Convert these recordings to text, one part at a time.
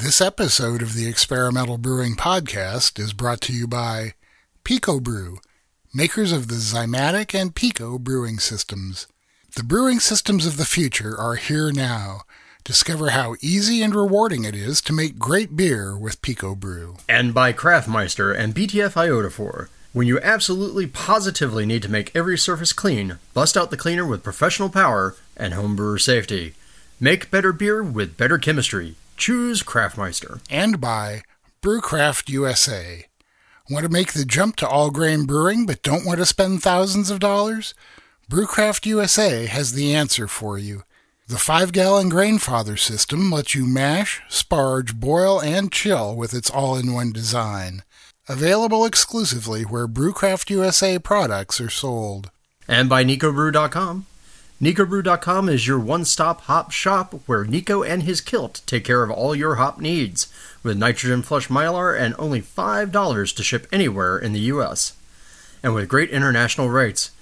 This episode of the Experimental Brewing Podcast is brought to you by Pico Brew, makers of the Zymatic and Pico brewing systems. The brewing systems of the future are here now. Discover how easy and rewarding it is to make great beer with Pico Brew. And by Craftmeister and BTF Iodophor. When you absolutely positively need to make every surface clean, bust out the cleaner with professional power and homebrewer safety. Make better beer with better chemistry. Choose Craftmeister. And by Brewcraft USA. Want to make the jump to all grain brewing but don't want to spend thousands of dollars? Brewcraft USA has the answer for you. The 5 gallon Grainfather system lets you mash, sparge, boil, and chill with its all in one design. Available exclusively where Brewcraft USA products are sold. And by NicoBrew.com. NicoBrew.com is your one stop hop shop where Nico and his kilt take care of all your hop needs, with nitrogen flush mylar and only $5 to ship anywhere in the U.S. And with great international rates.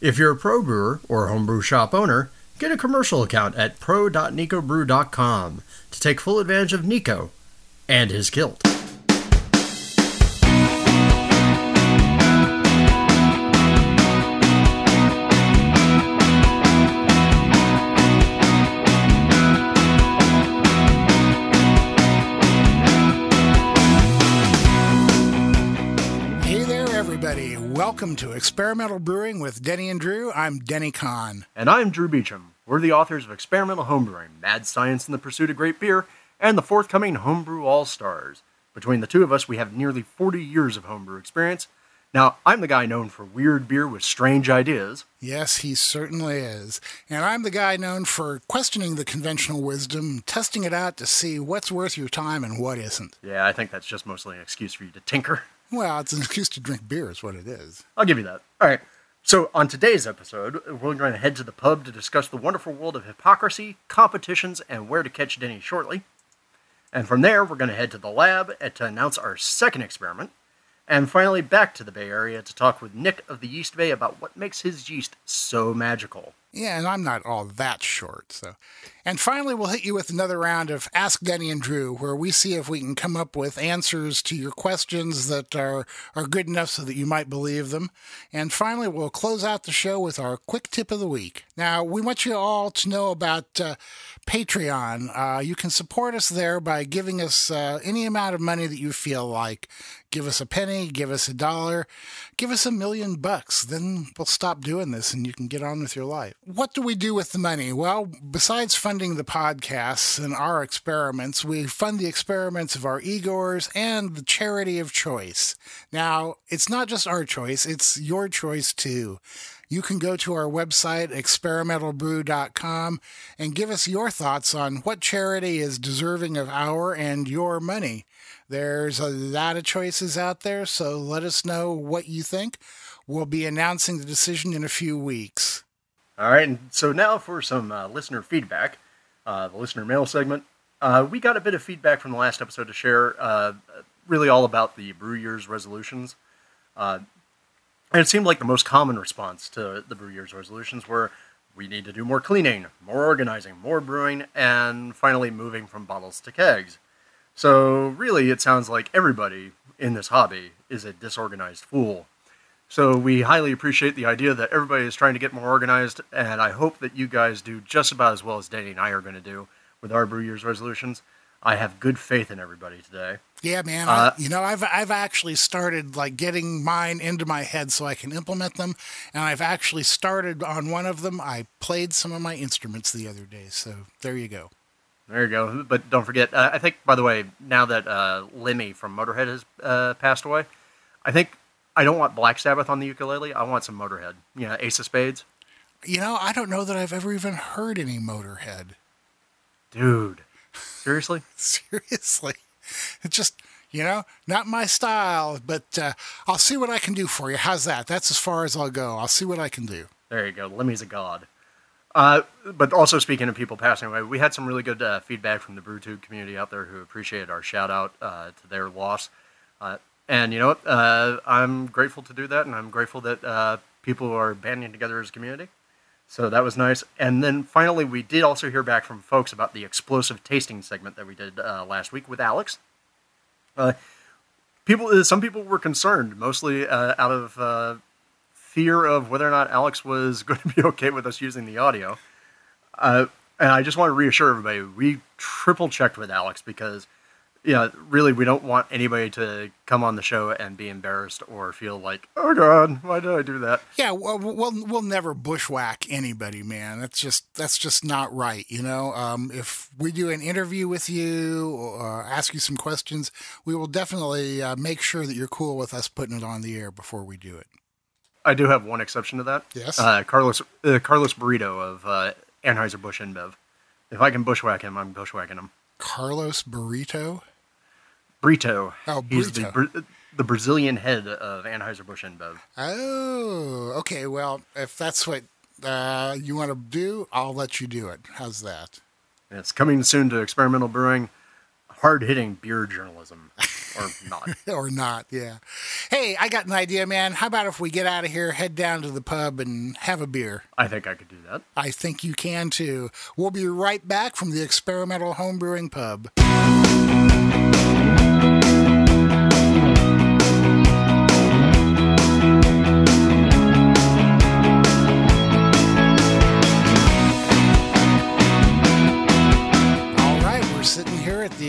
If you're a pro brewer or homebrew shop owner, get a commercial account at pro.nicobrew.com to take full advantage of Nico and his kilt. Welcome to Experimental Brewing with Denny and Drew. I'm Denny Conn. And I'm Drew Beechum. We're the authors of Experimental Homebrewing, Mad Science in the Pursuit of Great Beer, and the forthcoming Homebrew All Stars. Between the two of us, we have nearly 40 years of homebrew experience. Now, I'm the guy known for weird beer with strange ideas. Yes, he certainly is. And I'm the guy known for questioning the conventional wisdom, testing it out to see what's worth your time and what isn't. Yeah, I think that's just mostly an excuse for you to tinker. Well, it's an excuse to drink beer, is what it is. I'll give you that. All right. So, on today's episode, we're going to head to the pub to discuss the wonderful world of hypocrisy, competitions, and where to catch Denny shortly. And from there, we're going to head to the lab to announce our second experiment. And finally, back to the Bay Area to talk with Nick of the Yeast Bay about what makes his yeast so magical. Yeah, and I'm not all that short, so. And finally, we'll hit you with another round of Ask Denny and Drew, where we see if we can come up with answers to your questions that are, are good enough so that you might believe them. And finally, we'll close out the show with our quick tip of the week. Now, we want you all to know about uh, Patreon. Uh, you can support us there by giving us uh, any amount of money that you feel like. Give us a penny, give us a dollar, give us a million bucks. Then we'll stop doing this and you can get on with your life. What do we do with the money? Well, besides funding the podcasts and our experiments, we fund the experiments of our Igors and the charity of choice. Now, it's not just our choice, it's your choice too. You can go to our website, experimentalbrew.com, and give us your thoughts on what charity is deserving of our and your money. There's a lot of choices out there, so let us know what you think. We'll be announcing the decision in a few weeks. All right, and so now for some uh, listener feedback, uh, the listener mail segment. Uh, we got a bit of feedback from the last episode to share, uh, really all about the Brew Year's resolutions. Uh, and it seemed like the most common response to the Brew Year's resolutions were we need to do more cleaning, more organizing, more brewing, and finally moving from bottles to kegs. So, really, it sounds like everybody in this hobby is a disorganized fool. So, we highly appreciate the idea that everybody is trying to get more organized, and I hope that you guys do just about as well as Danny and I are going to do with our Brew Year's resolutions. I have good faith in everybody today. Yeah, man. Uh, I, you know, I've I've actually started like getting mine into my head so I can implement them, and I've actually started on one of them. I played some of my instruments the other day, so there you go. There you go. But don't forget, uh, I think, by the way, now that uh, Lemmy from Motorhead has uh, passed away, I think I don't want Black Sabbath on the ukulele. I want some Motorhead. You know, Ace of Spades. You know, I don't know that I've ever even heard any Motorhead. Dude. Seriously? Seriously, it's just you know not my style. But uh, I'll see what I can do for you. How's that? That's as far as I'll go. I'll see what I can do. There you go. Lemmy's a god. Uh, but also speaking of people passing away, we had some really good uh, feedback from the BrewTube community out there who appreciated our shout out uh, to their loss. And you know what? Uh, I'm grateful to do that, and I'm grateful that uh, people are banding together as a community. So that was nice. And then finally, we did also hear back from folks about the explosive tasting segment that we did uh, last week with Alex. Uh, people, uh, some people were concerned, mostly uh, out of fear of whether or not Alex was going to be okay with us using the audio. And I just want to reassure everybody, we triple checked with Alex because yeah, really, we don't want anybody to come on the show and be embarrassed or feel like, oh God, why did I do that? Yeah, well, we'll, we'll never bushwhack anybody, man. That's just that's just not right. You know, um, if we do an interview with you or ask you some questions, we will definitely uh, make sure that you're cool with us putting it on the air before we do it. I do have one exception to that. Yes, uh, Carlos uh, Carlos Burrito of uh, Anheuser Busch InBev. If I can bushwhack him, I'm bushwhacking him. Carlos Burrito. Brito. Oh, Brito. He's the, the Brazilian head of Anheuser-Busch InBev. Oh, okay. Well, if that's what uh, you want to do, I'll let you do it. How's that? It's coming soon to experimental brewing, hard-hitting beer journalism, or not. or not, yeah. Hey, I got an idea, man. How about if we get out of here, head down to the pub, and have a beer? I think I could do that. I think you can too. We'll be right back from the experimental homebrewing pub.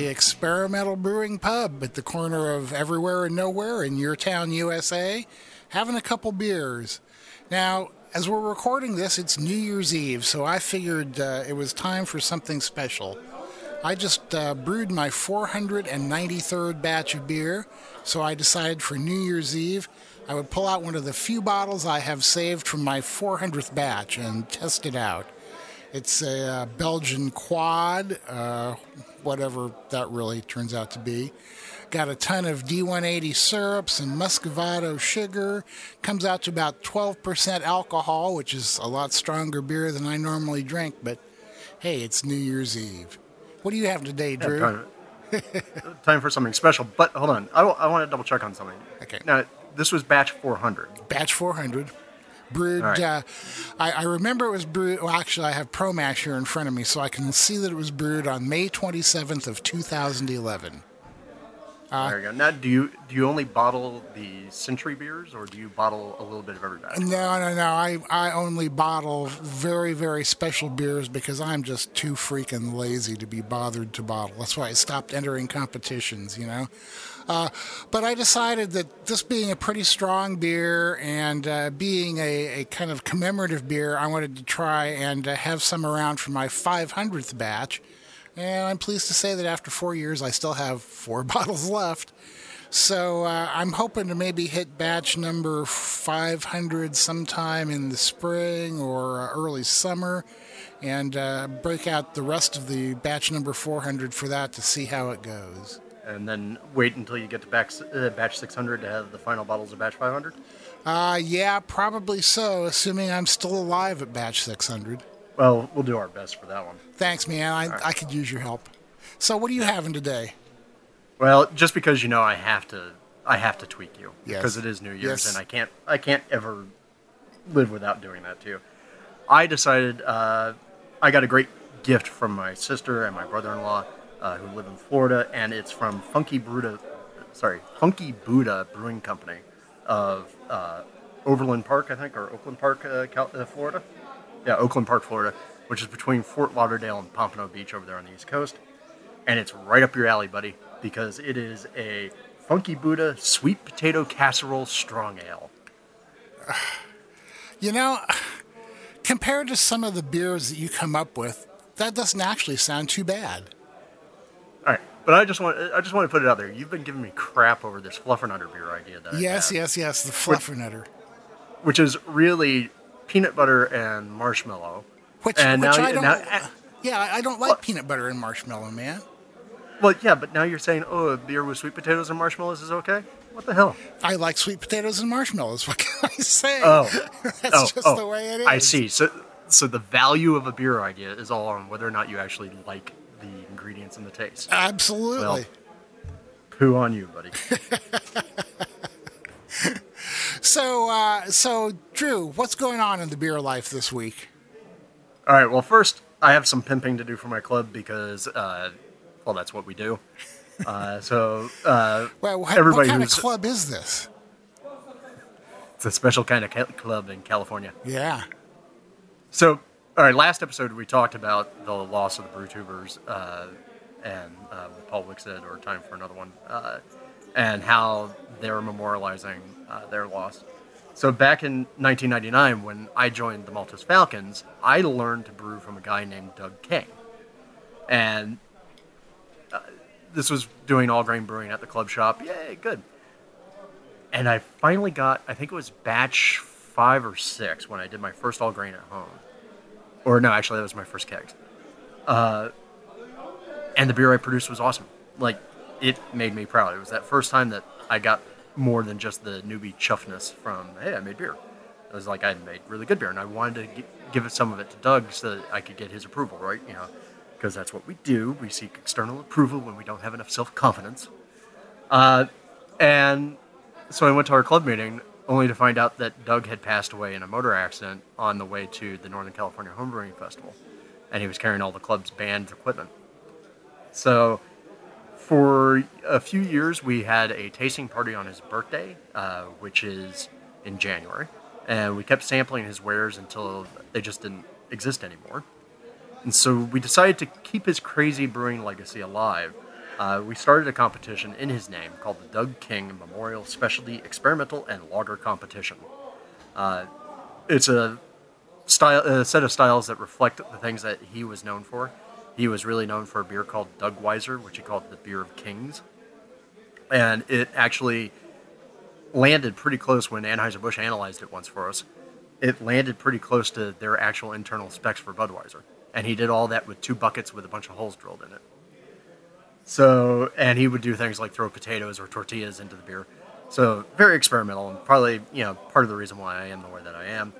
Experimental Brewing Pub at the corner of Everywhere and Nowhere in your town, USA, having a couple beers. Now, as we're recording this, it's New Year's Eve, so I figured uh, it was time for something special. I just uh, brewed my 493rd batch of beer, so I decided for New Year's Eve I would pull out one of the few bottles I have saved from my 400th batch and test it out. It's a uh, Belgian quad, uh, whatever that really turns out to be. Got a ton of D180 syrups and muscovado sugar. Comes out to about 12% alcohol, which is a lot stronger beer than I normally drink, but hey, it's New Year's Eve. What do you have today, Drew? Yeah, time, for something special. But hold on, I, I want to double check on something. Okay. Now, this was batch 400. Batch 400 brewed. Right. Uh, I, I, remember it was brewed. Well, actually, I have ProMash here in front of me, so I can see that it was brewed on May 27th of 2011. Uh, there you go. Now, do you do you only bottle the Century beers, or do you bottle a little bit of every batch? No, no, no. I I only bottle very very special beers because I'm just too freaking lazy to be bothered to bottle. That's why I stopped entering competitions. You know. Uh, but I decided that this being a pretty strong beer and uh, being a, a, kind of commemorative beer, I wanted to try and uh, have some around for my 500th batch. And I'm pleased to say that after four years, I still have four bottles left. So uh, I'm hoping to maybe hit batch number 500 sometime in the spring or uh, early summer and uh, break out the rest of the batch number 400 for that to see how it goes and then wait until you get to batch, uh, batch 600 to have the final bottles of batch 500? Uh, yeah, probably so, assuming I'm still alive at batch 600. Well, we'll do our best for that one. Thanks, man. I, right. I could use your help. So, what are you having today? Well, just because you know I have to, I have to tweak you yes. because it is New Year's, yes. and I can't, I can't ever live without doing that too. I decided uh, I got a great gift from my sister and my brother-in-law uh, who live in Florida, and it's from Funky Buddha, sorry, Funky Buddha Brewing Company of uh, Overland Park, I think, or Oakland Park, uh, uh, Florida. Yeah, Oakland Park, Florida, which is between Fort Lauderdale and Pompano Beach over there on the East Coast. And it's right up your alley, buddy, because it is a Funky Buddha sweet potato casserole strong ale. You know, compared to some of the beers that you come up with, that doesn't actually sound too bad. But I just want I just want to put it out there. You've been giving me crap over this fluffernutter beer idea. That yes, yes, yes, the fluffernutter, which, which, is really peanut butter and marshmallow. Which, and which now, I don't. Now, yeah, I don't like well, peanut butter and marshmallow, man. Well, yeah, but now you're saying, oh, a beer with sweet potatoes and marshmallows is okay. What the hell? I like sweet potatoes and marshmallows. What can I say? Oh, that's oh, just oh, the way it is. I see. So, so the value of a beer idea is all on whether or not you actually like ingredients and the taste. Absolutely. Well, poo on you, buddy. so, uh, so Drew, what's going on in the beer life this week? All right. Well, first, I have some pimping to do for my club because, uh, well, that's what we do. Uh, so, uh, Well, what, everybody what kind of club is this? it's a special kind of ca- club in California. Yeah. So, all right, last episode we talked about the loss of the Brew Tubers uh, and uh, Paul Wickstead, or Time for Another One, uh, and how they're memorializing uh, their loss. So, back in 1999, when I joined the Maltose Falcons, I learned to brew from a guy named Doug King. And uh, this was doing all grain brewing at the club shop. Yay, good. And I finally got, I think it was batch five or six when I did my first all grain at home or no, actually that was my first kegs. Uh, and the beer I produced was awesome. Like it made me proud. It was that first time that I got more than just the newbie chuffness from hey, I made beer. It was like I made really good beer, and I wanted to gi- give some of it to Doug so that I could get his approval, right? You know, because that's what we do. We seek external approval when we don't have enough self confidence. Uh, and so I went to our club meeting only to find out that Doug had passed away in a motor accident on the way to the Northern California Homebrewing Festival, and he was carrying all the club's band equipment. So, for a few years, we had a tasting party on his birthday, uh, which is in January, and we kept sampling his wares until they just didn't exist anymore. And so we decided to keep his crazy brewing legacy alive. Uh, we started a competition in his name called the Doug King Memorial Specialty Experimental and Lager Competition. Uh, it's a style, a set of styles that reflect the things that he was known for. He was really known for a beer called Doug Weiser, which he called the Beer of Kings, and it actually landed pretty close when Anheuser-Busch analyzed it once for us. It landed pretty close to their actual internal specs for Budweiser. And he did all that with two buckets with a bunch of holes drilled in it. So, and he would do things like throw potatoes or tortillas into the beer. So, very experimental and probably, you know, part of the reason why I am the way that I am.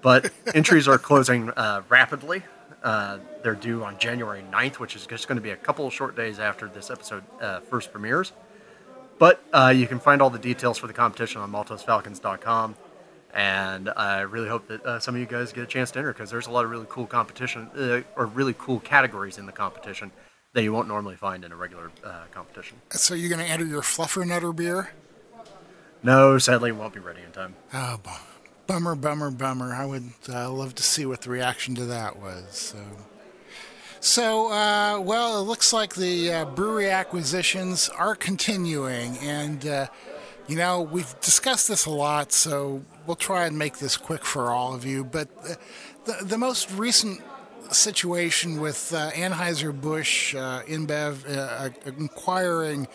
But entries are closing uh, rapidly. Uh, they're due on January 9th, which is just going to be a couple of short days after this episode uh, first premieres. But uh, you can find all the details for the competition on maltosefalcons.com. And I really hope that uh, some of you guys get a chance to enter because there's a lot of really cool competition uh, or really cool categories in the competition that you won't normally find in a regular uh, competition. So you're going to enter your Fluffernutter beer? No, sadly, it won't be ready in time. Oh, bu- bummer, bummer, bummer. I would uh, love to see what the reaction to that was. So, so uh, well, it looks like the uh, brewery acquisitions are continuing, and uh, you know we've discussed this a lot, so we'll try and make this quick for all of you. But uh, the the most recent situation with uh, Anheuser-Busch uh, InBev uh, acquiring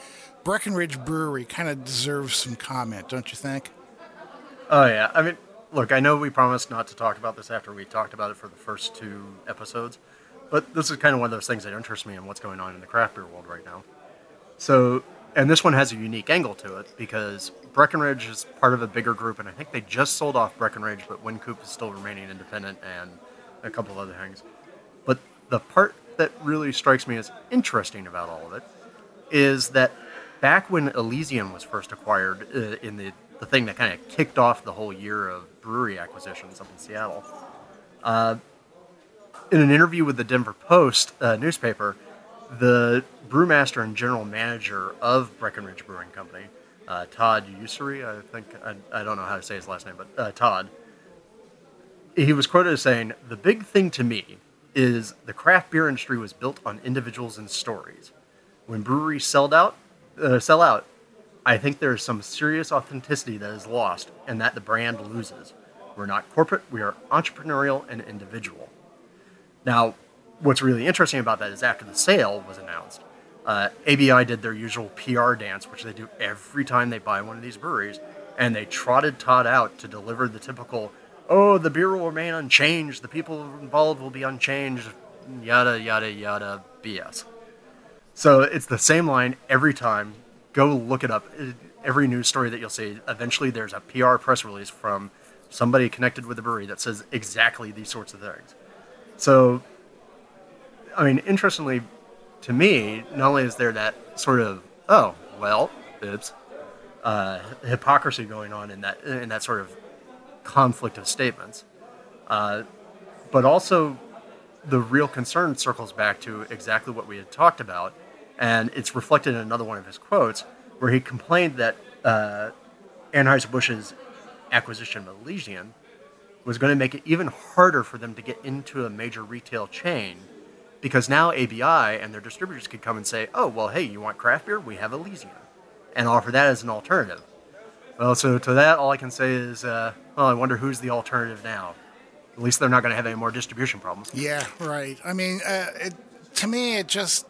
Breckenridge Brewery kind of deserves some comment, don't you think? Oh, yeah. I mean, look, I know we promised not to talk about this after we talked about it for the first two episodes, but this is kind of one of those things that interests me in what's going on in the craft beer world right now. So, and this one has a unique angle to it because Breckenridge is part of a bigger group, and I think they just sold off Breckenridge, but Wynkoop is still remaining independent and a couple of other things. But the part that really strikes me as interesting about all of it is that back when Elysian was first acquired uh, in the, the thing that kind of kicked off the whole year of brewery acquisitions up in Seattle, uh, in an interview with the Denver Post uh, newspaper, the brewmaster and general manager of Breckenridge Brewing Company, uh, Todd Usry, I think, I, I don't know how to say his last name, but uh, Todd, he was quoted as saying, The big thing to me is the craft beer industry was built on individuals and stories. When breweries sell out, uh, sell out, I think there is some serious authenticity that is lost and that the brand loses. We're not corporate, we are entrepreneurial and individual. Now, what's really interesting about that is after the sale was announced, uh, ABI did their usual PR dance, which they do every time they buy one of these breweries, and they trotted Todd out to deliver the typical, oh, the beer will remain unchanged, the people involved will be unchanged, yada, yada, yada, BS. So it's the same line every time. Go look it up. Every news story that you'll see, eventually there's a PR press release from somebody connected with the brewery that says exactly these sorts of things. So, I mean, interestingly, to me, not only is there that sort of, oh, well, oops, uh, hypocrisy going on in that in that sort of conflict of statements, uh, but also the real concern circles back to exactly what we had talked about, and it's reflected in another one of his quotes where he complained that uh, Anheuser-Busch's acquisition of Elysian was going to make it even harder for them to get into a major retail chain because now ABI and their distributors could come and say, oh, well, hey, you want craft beer? We have Elysian, and offer that as an alternative. Well, so to that, all I can say is, uh, well, I wonder who's the alternative now. At least they're not going to have any more distribution problems. Yeah, right. I mean, uh, it, to me, it just,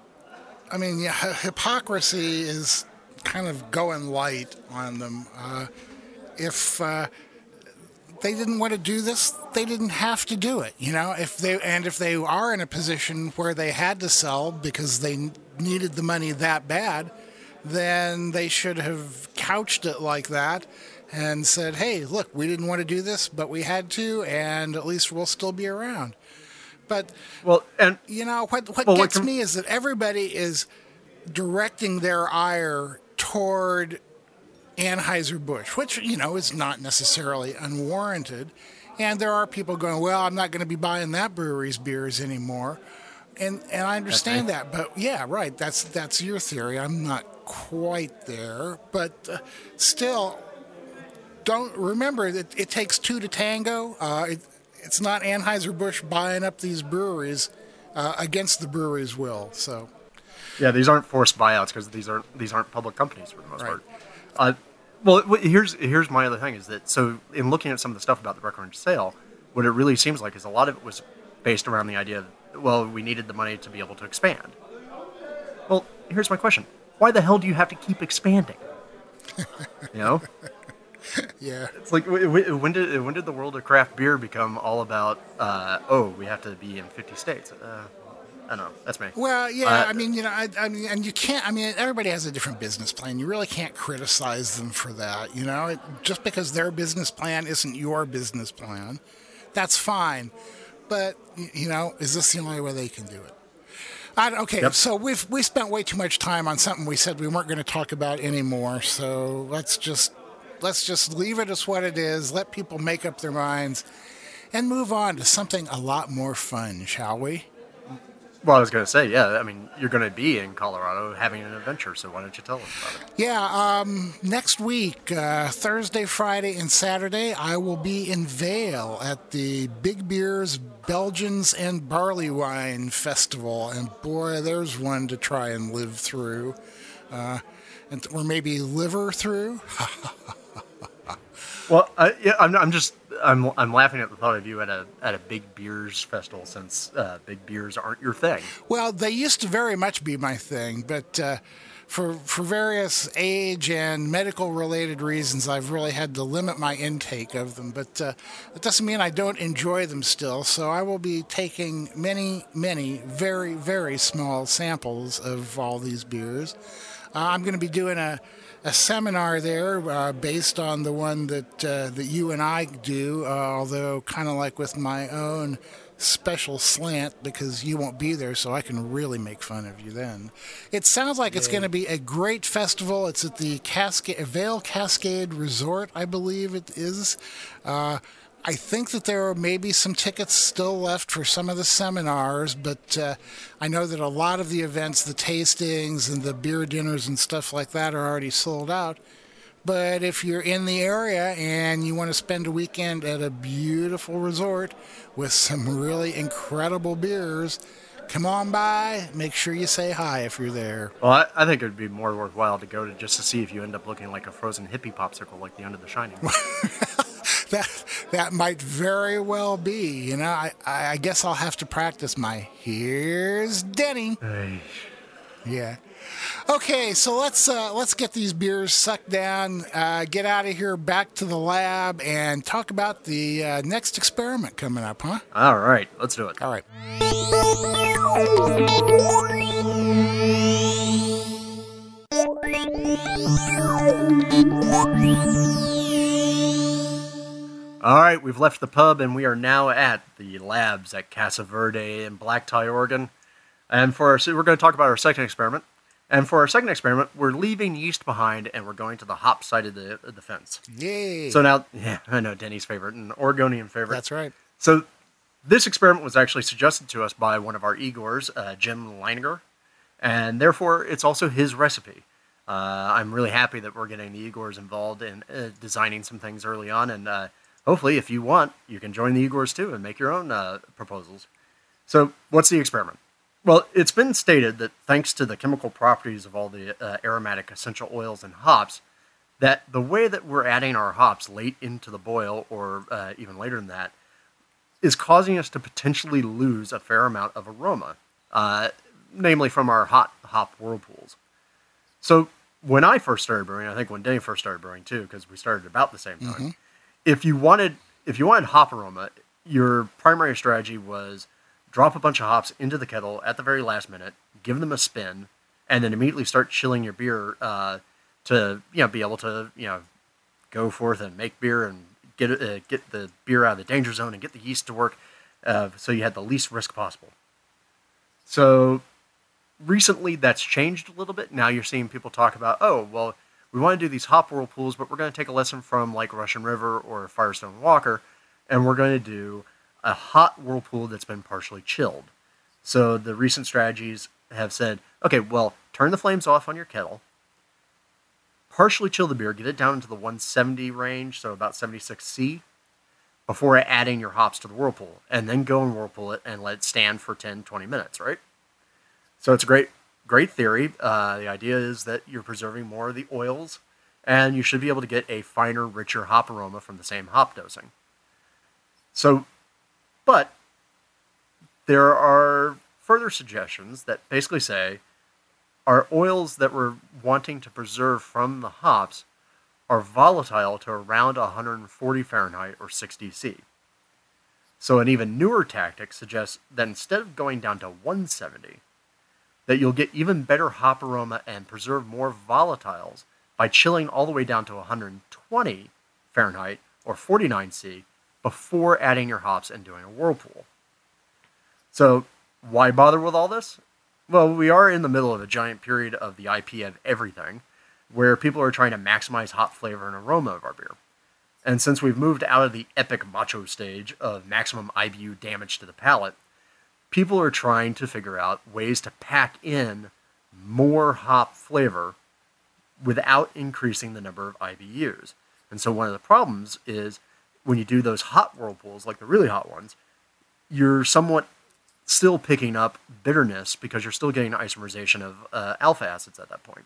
I mean, yeah, hypocrisy is kind of going light on them. Uh, if uh, they didn't want to do this, they didn't have to do it. You know, if they and if they are in a position where they had to sell because they needed the money that bad, then they should have couched it like that and said, "Hey, look, we didn't want to do this, but we had to, and at least we'll still be around." But well, and you know what? What well, gets me is that everybody is directing their ire toward Anheuser-Busch, which, you know, is not necessarily unwarranted. And there are people going, well, I'm not going to be buying that brewery's beers anymore. And and I understand right. that, but yeah, right. That's that's your theory. I'm not quite there, but uh, still, don't remember that it takes two to tango. Uh, it, it's not Anheuser Busch buying up these breweries uh, against the brewery's will. So yeah, these aren't forced buyouts because these aren't these aren't public companies for the most Right. part. Uh, well, here's here's my other thing is that so in looking at some of the stuff about the Breckenridge sale, what it really seems like is a lot of it was based around the idea of well, we needed the money to be able to expand. Well, here's my question: Why the hell do you have to keep expanding? you know, yeah, it's like wh- wh- when did when did the world of craft beer become all about? Uh, oh, we have to be in 50 states. Uh, I don't know. That's me. Well, yeah, Uh, I mean, you know, I, I mean, and you can't. I mean, everybody has a different business plan. You really can't criticize them for that. You know, it, just because their business plan isn't your business plan, that's fine. But you know, is this the only way they can do it? I, okay, Yep. so we've we spent way too much time on something we said we weren't going to talk about anymore. So let's just let's just leave it as what it is. Let people make up their minds, and move on to something a lot more fun, shall we? Well, I was going to say, yeah. I mean, you're going to be in Colorado having an adventure, so why don't you tell us about it? Yeah, um, next week, uh, Thursday, Friday, and Saturday, I will be in Vail at the Big Beers, Belgians, and Barley Wine Festival. And boy, there's one to try and live through. Uh, and, or maybe liver through. Well, I, yeah, I'm, I'm just I'm I'm laughing at the thought of you at a at a big beers festival since uh, big beers aren't your thing. Well, they used to very much be my thing, but uh, for for various age and medical related reasons, I've really had to limit my intake of them. But uh, it doesn't mean I don't enjoy them still. So I will be taking many, many very, very small samples of all these beers. Uh, I'm going to be doing a a seminar there uh, based on the one that uh, that you and I do, uh, although kind of like with my own special slant because you won't be there, so I can really make fun of you then. It sounds like it's going to be a great festival. It's at the Cascade Vail Cascade Resort, I believe it is. I think that there are maybe some tickets still left for some of the seminars, but uh, I know that a lot of the events, the tastings and the beer dinners and stuff like that, are already sold out. But if you're in the area and you want to spend a weekend at a beautiful resort with some really incredible beers, come on by. Make sure you say hi if you're there. Well, I, I think it would be more worthwhile to go to just to see if you end up looking like a frozen hippie popsicle like the end of The Shining. That that might very well be. You know, I, I guess I'll have to practice my here's Denny. Hey. Yeah. Okay, so let's uh, let's get these beers sucked down, uh, get out of here, back to the lab, and talk about the uh, next experiment coming up, huh? All right, let's do it. All right. All right, we've left the pub and we are now at the labs at Casa Verde in Black Tie, Oregon. And for our, so we're going to talk about our second experiment. And for our second experiment, we're leaving yeast behind and we're going to the hop side of the, of the fence. Yay. So now, yeah, I know Denny's favorite, and Oregonian favorite. That's right. So this experiment was actually suggested to us by one of our Igors, uh, Jim Leininger, and therefore it's also his recipe. Uh, I'm really happy that we're getting the Igors involved in uh, designing some things early on, and uh, hopefully, if you want, you can join the Igors too and make your own uh, proposals. So, what's the experiment? Well, it's been stated that thanks to the chemical properties of all the uh, aromatic essential oils and hops, that the way that we're adding our hops late into the boil, or uh, even later than that, is causing us to potentially lose a fair amount of aroma, namely from our hot hop whirlpools. So when I first started brewing, I think when Denny first started brewing too, because we started about the same time. Mm-hmm. If you wanted, if you wanted hop aroma, your primary strategy was drop a bunch of hops into the kettle at the very last minute, give them a spin, and then immediately start chilling your beer uh, to you know be able to you know go forth and make beer and get uh, get the beer out of the danger zone and get the yeast to work, uh, so you had the least risk possible. So recently that's changed a little bit. Now you're seeing people talk about, oh, well, we want to do these hop whirlpools, but we're going to take a lesson from like Russian River or Firestone Walker, and we're going to do a hot whirlpool that's been partially chilled. So the recent strategies have said, okay, well, turn the flames off on your kettle, partially chill the beer, get it down into the 170 range, so about 76C, before adding your hops to the whirlpool, and then go and whirlpool it and let it stand for 10, 20 minutes, right? So it's a great, great theory. Uh, the idea is that you're preserving more of the oils, and you should be able to get a finer, richer hop aroma from the same hop dosing. So, but there are further suggestions that basically say our oils that we're wanting to preserve from the hops are volatile to around 140 Fahrenheit or 60 C. So, an even newer tactic suggests that instead of going down to 170, that you'll get even better hop aroma and preserve more volatiles by chilling all the way down to 120 Fahrenheit or 49 C before adding your hops and doing a whirlpool. So, why bother with all this? Well, we are in the middle of a giant period of the IP of everything where people are trying to maximize hop flavor and aroma of our beer. And since we've moved out of the epic macho stage of maximum IBU damage to the palate, people are trying to figure out ways to pack in more hop flavor without increasing the number of IBUs. And so one of the problems is when you do those hot whirlpools, like the really hot ones, you're somewhat still picking up bitterness because you're still getting isomerization of uh, alpha acids at that point.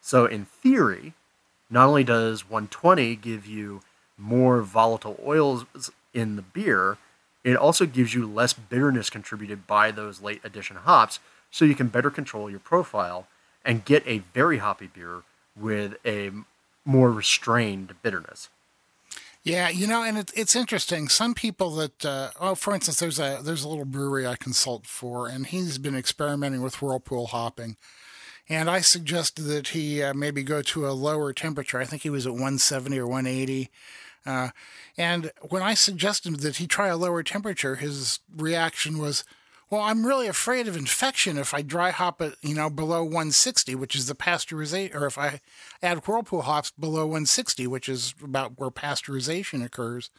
So in theory, not only does 120 give you more volatile oils in the beer, it also gives you less bitterness contributed by those late addition hops, so you can better control your profile and get a very hoppy beer with a more restrained bitterness. Yeah, you know, and it, it's interesting. Some people that, uh, oh, for instance, there's a there's a little brewery I consult for, and he's been experimenting with whirlpool hopping, and I suggested that he uh, maybe go to a lower temperature. I think he was at 170 or 180, uh, and when I suggested that he try a lower temperature, his reaction was, well, I'm really afraid of infection if I dry hop it, you know, below 160, which is the pasteurization, or if I add whirlpool hops below 160, which is about where pasteurization occurs.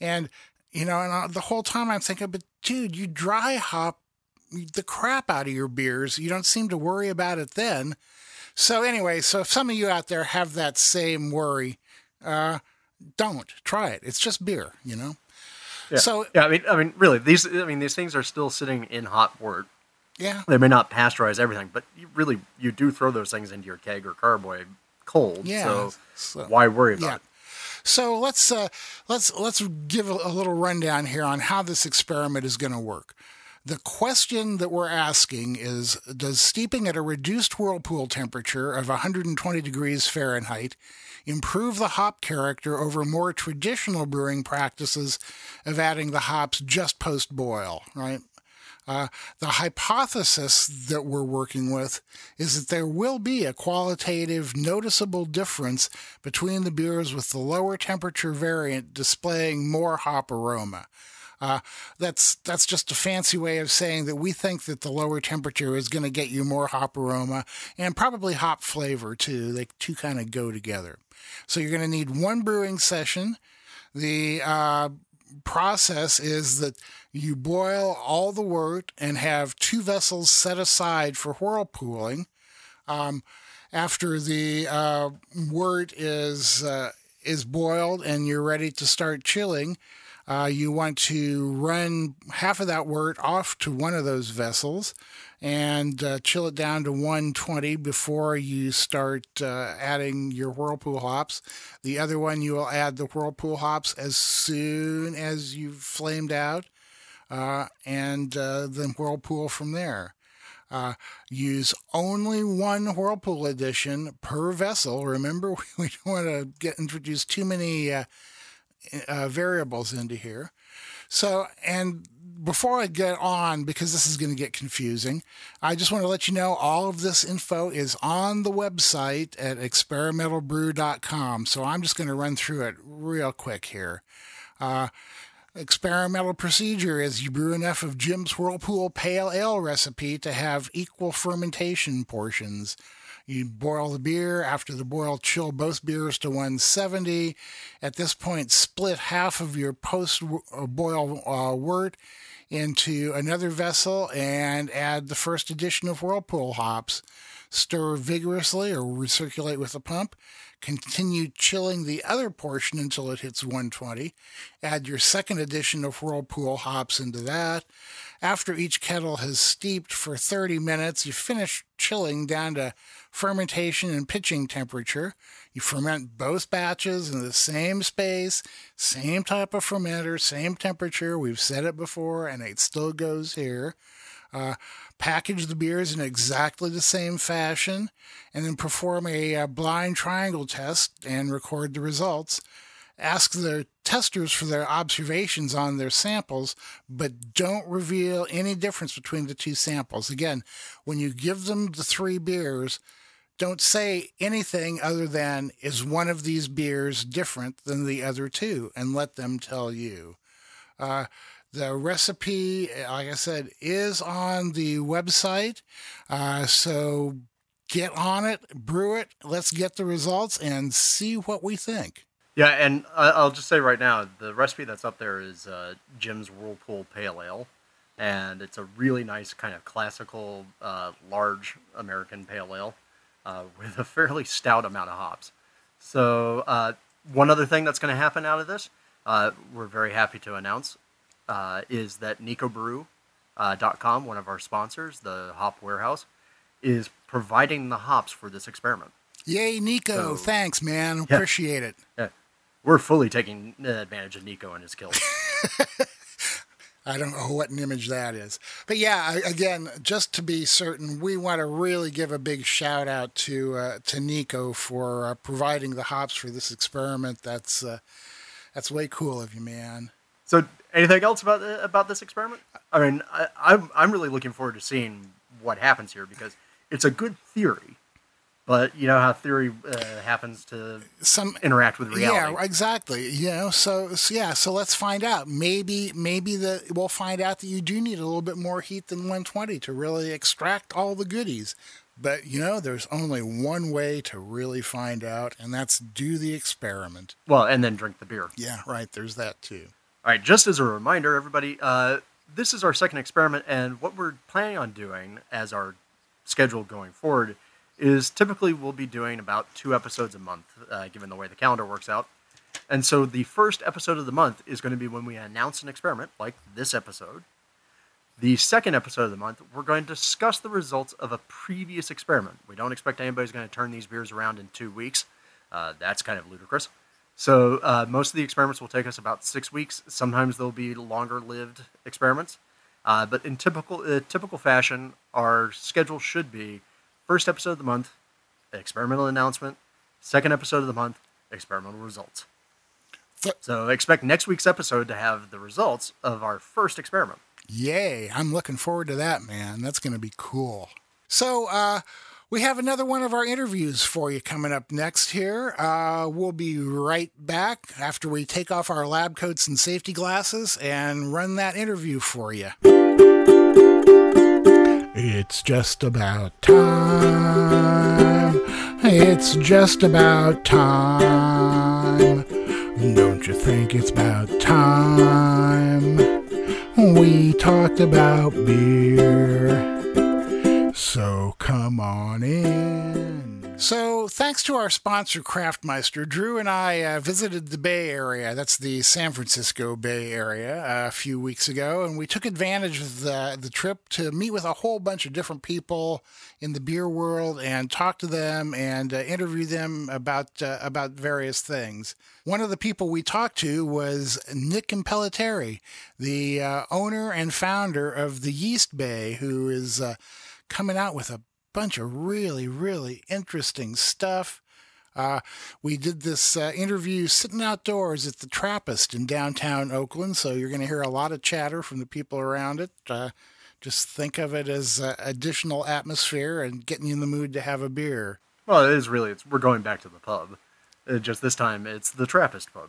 And, you know, and uh, the whole time I'm thinking, but dude, you dry hop the crap out of your beers. You don't seem to worry about it then. So, anyway, so if some of you out there have that same worry, uh, don't try it. It's just beer, you know. Yeah. So yeah, I mean, I mean, really, these, I mean, these things are still sitting in hot wort. Yeah, they may not pasteurize everything, but you really, you do throw those things into your keg or carboy cold. Yeah. So, so why worry about yeah. it? So let's uh, let's let's give a, a little rundown here on how this experiment is going to work. The question that we're asking is Does steeping at a reduced whirlpool temperature of 120 degrees Fahrenheit improve the hop character over more traditional brewing practices of adding the hops just post boil, right? Uh, the hypothesis that we're working with is that there will be a qualitative, noticeable difference between the beers with the lower temperature variant displaying more hop aroma. Uh, that's that's just a fancy way of saying that we think that the lower temperature is going to get you more hop aroma and probably hop flavor too. They two kind of go together. So you're going to need one brewing session. The uh, process is that you boil all the wort and have two vessels set aside for whirlpooling. Um, after the uh, wort is uh, is boiled and you're ready to start chilling, uh, you want to run half of that wort off to one of those vessels and uh, chill it down to 120 before you start uh, adding your whirlpool hops. The other one, you will add the whirlpool hops as soon as you've flamed out uh, and uh, then whirlpool from there. Uh, use only one Whirlpool edition per vessel. Remember, we don't want to get introduce too many uh, uh, variables into here. So, and before I get on, because this is going to get confusing, I just want to let you know all of this info is on the website at experimentalbrew.com. So I'm just going to run through it real quick here. Uh, experimental procedure is you brew enough of Jim's Whirlpool Pale Ale recipe to have equal fermentation portions. You boil the beer. After the boil, chill both beers to 170. At this point, split half of your post boil uh, wort into another vessel and add the first addition of Whirlpool hops. Stir vigorously or recirculate with a pump. Continue chilling the other portion until it hits 120. Add your second addition of Whirlpool hops into that. After each kettle has steeped for 30 minutes, you finish chilling down to fermentation and pitching temperature. You ferment both batches in the same space, same type of fermenter, same temperature. We've said it before, and it still goes here. Uh, package the beers in exactly the same fashion, and then perform a, a blind triangle test and record the results ask the testers for their observations on their samples, but don't reveal any difference between the two samples. Again, when you give them the three beers, don't say anything other than, is one of these beers different than the other two? And let them tell you. Uh, the recipe, like I said, is on the website. Uh, so get on it, brew it, let's get the results and see what we think. Yeah, and I'll just say right now, the recipe that's up there is uh, Jim's Whirlpool Pale Ale, and it's a really nice kind of classical, uh, large American pale ale uh, with a fairly stout amount of hops. So, uh, one other thing that's going to happen out of this, uh, we're very happy to announce, uh, is that NicoBrew.com, one of our sponsors, the Hop Warehouse, is providing the hops for this experiment. Yay, Nico! So, Thanks, man. Yeah, Appreciate it. Yeah we're fully taking advantage of Nico and his kills. I don't know what an image that is. But yeah, again, just to be certain, we want to really give a big shout out to uh, to Nico for uh, providing the hops for this experiment. That's uh, that's way cool of you, man. So, anything else about uh, about this experiment? I mean, I, I'm I'm really looking forward to seeing what happens here because it's a good theory. But you know how theory uh, happens to some interact with reality. Yeah, exactly. You know, so, so, yeah, so let's find out. Maybe maybe the we'll find out that you do need a little bit more heat than 120 to really extract all the goodies. But you know, there's only one way to really find out, and that's do the experiment. Well, and then drink the beer. Yeah, right. There's that too. All right. Just as a reminder, everybody, uh, this is our second experiment, and what we're planning on doing as our schedule going forward is typically we'll be doing about two episodes a month, uh, given the way the calendar works out. And so the first episode of the month is going to be when we announce an experiment, like this episode. The second episode of the month, we're going to discuss the results of a previous experiment. We don't expect anybody's going to turn these beers around in two weeks. Uh, that's kind of ludicrous. So uh, most of the experiments will take us about six weeks. Sometimes they'll be longer-lived experiments. Uh, but in typical uh, typical fashion, our schedule should be First episode of the month, experimental announcement. Second episode of the month, experimental results. So expect next week's episode to have the results of our first experiment. Yay! I'm looking forward to that, man. That's going to be cool. So, uh, we have another one of our interviews for you coming up next here. Uh, we'll be right back after we take off our lab coats and safety glasses and run that interview for you. It's just about time. It's just about time. Don't you think it's about time we talked about beer? So come on in. So, thanks to our sponsor, Craftmeister, Drew and I uh, visited the Bay Area. That's the San Francisco Bay Area uh, a few weeks ago, and we took advantage of the, the trip to meet with a whole bunch of different people in the beer world and talk to them and uh, interview them about uh, about various things. One of the people we talked to was Nick Impellitteri, the uh, owner and founder of the Yeast Bay, who is uh, coming out with a bunch of really, really interesting stuff. Uh, we did this uh, interview sitting outdoors at the Trappist in downtown Oakland, so you're going to hear a lot of chatter from the people around it. Uh, just think of it as uh, additional atmosphere and getting you in the mood to have a beer. Well, it is really. It's, we're going back to the pub. Uh, just this time, it's the Trappist pub.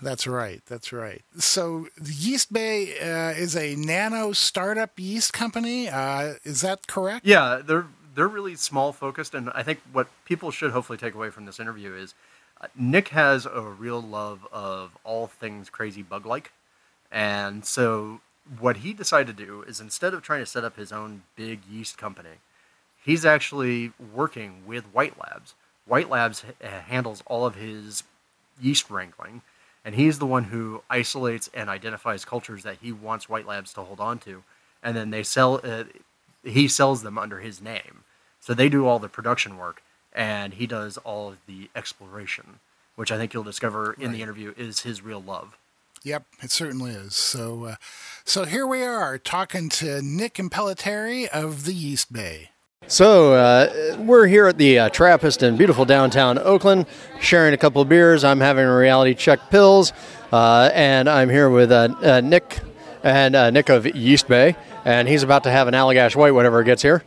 That's right. That's right. So, Yeast Bay uh, is a nano startup yeast company. is that correct? Yeah, they're they're really small focused, and I think what people should hopefully take away from this interview is uh, Nick has a real love of all things crazy bug like, and so what he decided to do is instead of trying to set up his own big yeast company, he's actually working with White Labs. White Labs handles all of his yeast wrangling, and he's the one who isolates and identifies cultures that he wants White Labs to hold on to, and then they sell. Uh, he sells them under his name. So they do all the production work, and he does all of the exploration, which I think you'll discover in right. the interview is his real love. Yep, it certainly is. So, uh, so here we are talking to Nick Impellitteri of the Yeast Bay. So uh, we're here at the uh, Trappist in beautiful downtown Oakland, sharing a couple of beers. I'm having a Reality Czeck pils, uh, and I'm here with uh, uh, Nick and Nick of Yeast Bay, and he's about to have an Allagash White whenever it gets here.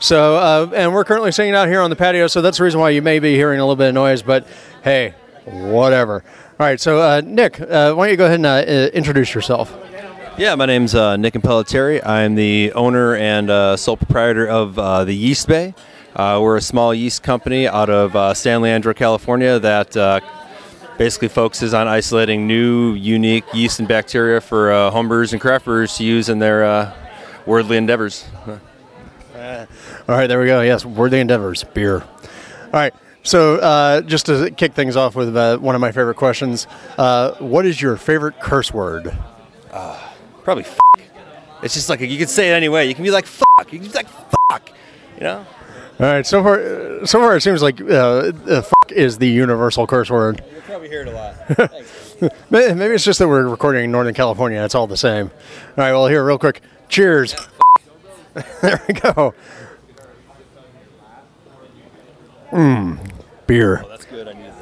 So, uh, and we're currently sitting out here on the patio, so that's the reason why you may be hearing a little bit of noise, but hey, whatever. All right, so uh, Nick, uh, why don't you go ahead and uh, introduce yourself? Yeah, my name's uh, Nick Impellitteri. I'm the owner and uh, sole proprietor of the Yeast Bay. we're a small yeast company out of San Leandro, California that basically focuses on isolating new, unique yeast and bacteria for homebrewers and craft brewers to use in their worldly endeavors. All right, there we go. Yes, worthy endeavors, beer. All right. So, uh, just to kick things off with uh, one of my favorite questions, uh, what is your favorite curse word? Uh, probably f- It's just like you can say it anyway. You can be like fuck. You can be like fuck. You know. All right. So far, so far it seems like uh, fuck is the universal curse word. You'll probably hear it a lot. Maybe it's just that we're recording in Northern California. It's all the same. All right. Well, here, real quick. Cheers. there we go. Mmm, beer. Oh, that's good. I needed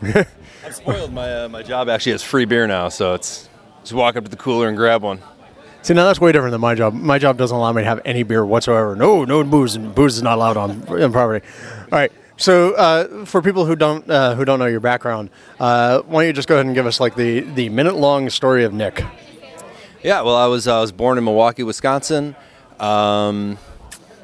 that. I've spoiled my uh, my job. Actually, it's free beer now, so it's just walk up to the cooler and grab one. See, now that's way different than my job. My job doesn't allow me to have any beer whatsoever. No, no booze. and Booze is not allowed on, on property. All right. So, uh, for people who don't uh, who don't know your background, uh, why don't you just go ahead and give us like the, the minute long story of Nick? Yeah. Well, I was I was born in Milwaukee, Wisconsin. Um,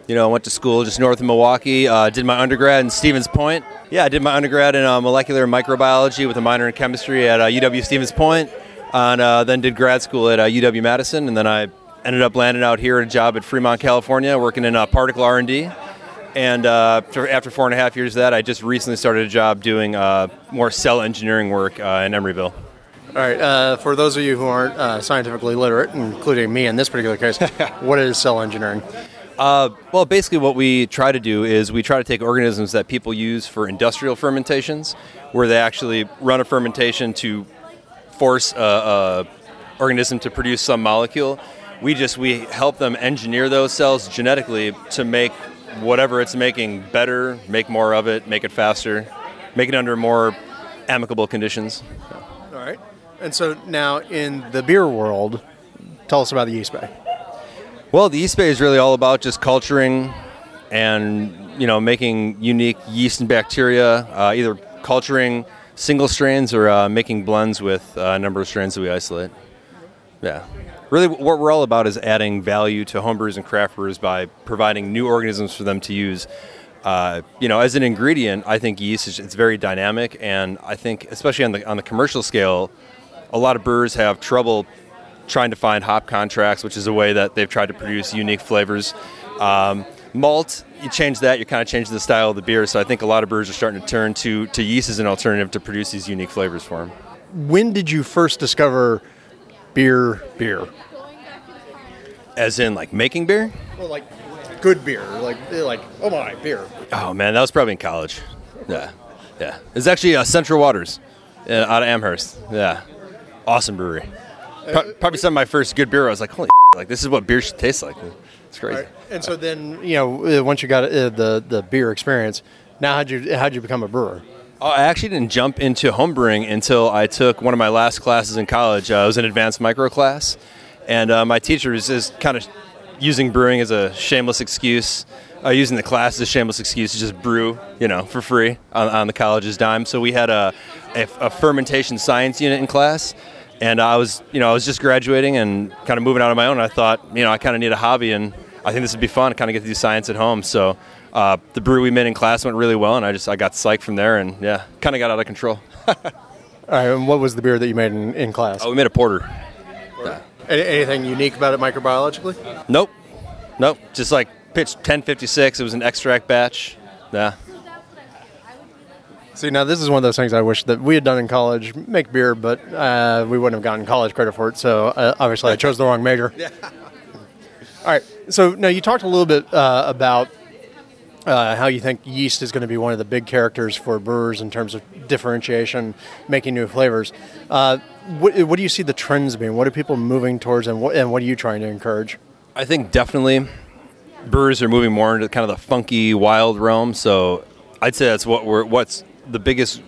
you know, I went to school just north of Milwaukee. Uh, did my undergrad in Stevens Point. Yeah, I did my undergrad in uh, molecular microbiology with a minor in chemistry at uh, UW Stevens Point, and uh, then did grad school at UW uh, Madison, and then I ended up landing out here at a job at Fremont, California, working in uh, particle R&D. And after four and a half years of that, I just recently started a job doing more cell engineering work in Emeryville. All right. Uh, for those of you who aren't uh, scientifically literate, including me in this particular case, what is cell engineering? Uh, well, basically, what we try to do is we try to take organisms that people use for industrial fermentations, where they actually run a fermentation to force a, a organism to produce some molecule. We just we help them engineer those cells genetically to make whatever it's making better, make more of it, make it faster, make it under more amicable conditions. All right. And so now in the beer world, tell us about the yeast bay. Well, the yeast bay is really all about just culturing and you know making unique yeast and bacteria, uh, either culturing single strains or uh, making blends with uh, a number of strains that we isolate. Yeah, really, what we're all about is adding value to homebrewers and craft brewers by providing new organisms for them to use. Uh, you know, as an ingredient, I think yeast is it's very dynamic, and I think especially on the on the commercial scale, a lot of brewers have trouble trying to find hop contracts, which is a way that they've tried to produce unique flavors. Um, malt, you change that, you're kind of changing the style of the beer. So I think a lot of brewers are starting to turn to to yeast as an alternative to produce these unique flavors for them. When did you first discover beer? Beer. As in, like making beer? Well, like good beer, like like oh my beer. Oh man, that was probably in college. Yeah, yeah. It's actually uh, Central Waters uh, out of Amherst. Yeah, awesome brewery. Pro- probably some of my first good beer. I was like, holy, like this is what beer should taste like. It's crazy. Right. And so then you know uh, once you got uh, the the beer experience, now how'd you how'd you become a brewer? Oh, I actually didn't jump into homebrewing until I took one of my last classes in college. Uh, it was an advanced micro class, and uh, my teacher was just kind of using brewing as a shameless excuse, uh, using the class as a shameless excuse to just brew, you know, for free on, on the college's dime. So we had a, a, a fermentation science unit in class, and I was, you know, I was just graduating and kind of moving out on my own. I thought, you know, I kind of need a hobby, and I think this would be fun, to kind of get to do science at home. So uh, the brew we made in class went really well, and I just I got psyched from there, and yeah, kind of got out of control. All right, and what was the beer that you made in, in class? Oh, we made a porter. Any, anything unique about it microbiologically? Nope, nope. Just like pitched 1056. It was an extract batch. Yeah. See, now this is one of those things I wish that we had done in college, make beer, but uh, we wouldn't have gotten college credit for it. So uh, obviously, I chose the wrong major. Yeah. All right. So now you talked a little bit uh, about uh, how you think yeast is going to be one of the big characters for brewers in terms of differentiation, making new flavors. Uh, what, what, do you see the trends being? What are people moving towards, and what, and what are you trying to encourage? I think definitely brewers are moving more into kind of the funky, wild realm. So I'd say that's what we're what's the biggest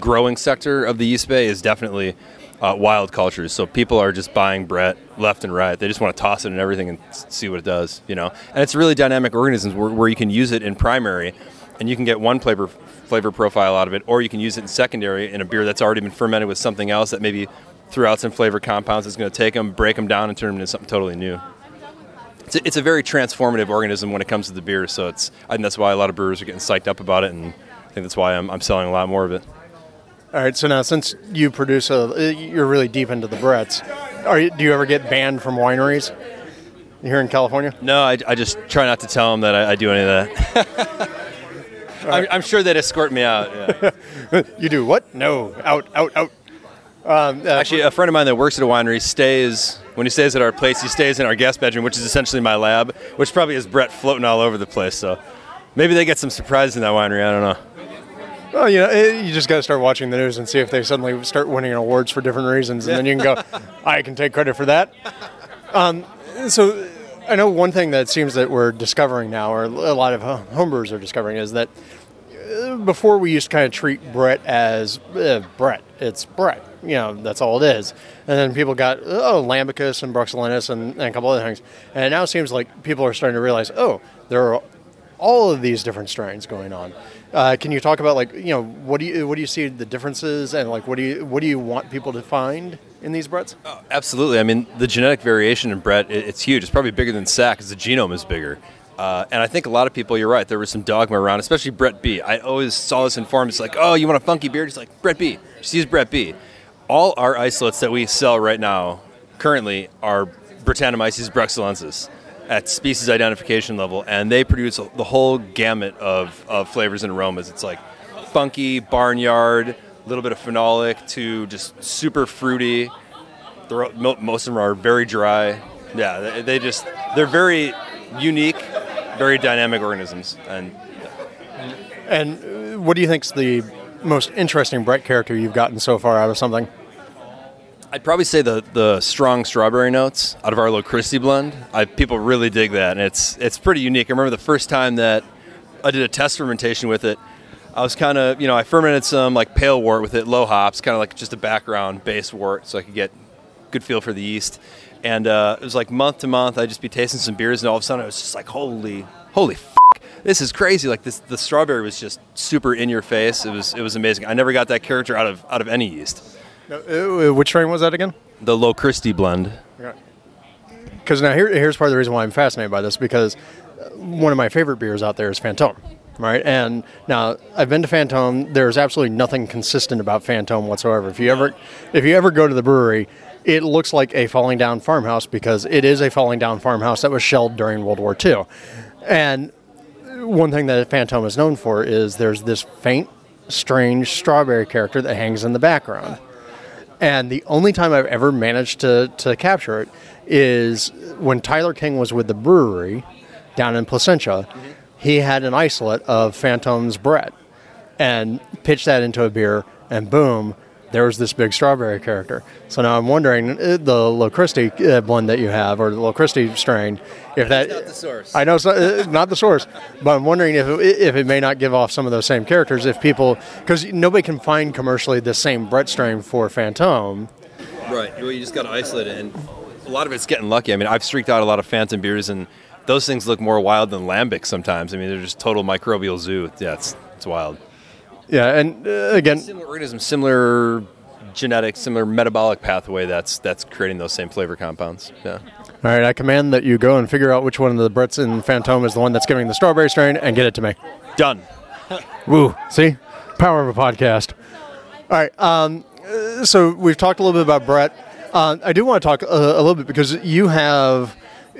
growing sector of the Yeast Bay is definitely uh, wild cultures. So people are just buying Brett left and right. They just want to toss it in everything and see what it does, you know. And it's really dynamic organisms where, where you can use it in primary, and you can get one flavor flavor profile out of it, or you can use it in secondary in a beer that's already been fermented with something else that maybe threw out some flavor compounds. It's going to take them, break them down, and turn them into something totally new. It's a, it's a very transformative organism when it comes to the beer. So it's I think that's why a lot of brewers are getting psyched up about it, and think that's why I'm, I'm selling a lot more of it. All right. So now, since you produce a, you're really deep into the Bretts. Are you, do you ever get banned from wineries here in California? No, I, I just try not to tell them that I, I do any of that. I'm, I'm, sure they'd escort me out. Yeah. you do what? No, out, out, out. Um, uh, Actually, a friend of mine that works at a winery stays when he stays at our place. He stays in our guest bedroom, which is essentially my lab, which probably has Brett floating all over the place. So maybe they get some surprises in that winery. I don't know. Well, you know, it, you just got to start watching the news and see if they suddenly start winning awards for different reasons, and then you can go, I can take credit for that. Um, so, I know one thing that seems that we're discovering now, or a lot of homebrewers are discovering, is that uh, before we used to kind of treat Brett as uh, Brett. It's Brett. You know, that's all it is. And then people got, oh, Lambicus and Bruxellensis and, and a couple other things. And now it now seems like people are starting to realize, oh, there are all of these different strains going on. Uh, can you talk about like you know what do you what do you see the differences and like what do you what do you want people to find in these Bretts? Oh, absolutely. I mean, the genetic variation in Brett it, it's huge. It's probably bigger than SAC because the genome is bigger. Uh, and I think a lot of people, you're right. There was some dogma around, especially Brett B. I always saw this in forums It's like, "Oh, you want a funky beard? It's like, "Brett B." Just use Brett B. All our isolates that we sell right now, currently, are Brettanomyces bruxellensis at species identification level, and they produce the whole gamut of, of flavors and aromas. It's like funky, barnyard, a little bit of phenolic to just super fruity. Most of them are very dry. Yeah, they just they're very unique, very dynamic organisms. And and uh, what do you think's the most interesting Brett character you've gotten so far out of something? I'd probably say the the strong strawberry notes out of our Lochristi blend. I, people really dig that, and it's it's pretty unique. I remember the first time that I did a test fermentation with it. I was kind of you know I fermented some like pale wort with it, low hops, kind of like just a background base wort, so I could get good feel for the yeast. And uh, it was like month to month, I'd just be tasting some beers, and all of a sudden I was just like, holy, holy. F- this is crazy! Like this, the strawberry was just super in your face. It was, it was amazing. I never got that character out of out of any yeast. Uh, which strain was that again? The Lochristi blend. Because now here, here's part of the reason why I'm fascinated by this because uh, one of my favorite beers out there is Fantôme. right? And now I've been to Fantôme. There's absolutely nothing consistent about Fantôme whatsoever. If you ever, if you ever go to the brewery, it looks like a falling down farmhouse because it is a falling down farmhouse that was shelled during World War II. And one thing that Fantôme is known for is there's this faint, strange strawberry character that hangs in the background. And the only time I've ever managed to, to capture it is when Tyler King was with the Bruery down in Placentia. He had an isolate of Fantôme's Brett and pitched that into a beer, and boom, there was this big strawberry character. So now I'm wondering uh, the Lochristi uh, blend that you have, or the Lochristi strain, if that not the source. I know it's not, uh, not the source, but I'm wondering if it, if it may not give off some of those same characters. If people, because nobody can find commercially the same Brett strain for Fantôme. Right. Well, you just got to isolate it, and a lot of it's getting lucky. I mean, I've streaked out a lot of Fantôme beers, and those things look more wild than lambic sometimes. I mean, they're just total microbial zoo. Yeah, it's it's wild. Yeah, and uh, again, Similar organisms, similar genetic, similar metabolic pathway. That's that's creating those same flavor compounds. Yeah. all right, I command that you go and figure out which one of the Bretts in Fantôme is the one that's giving the strawberry strain and get it to me. Done. Woo! See, power of a podcast. All right. Um, uh, so we've talked a little bit about Brett. Uh, I do want to talk uh, a little bit because you have,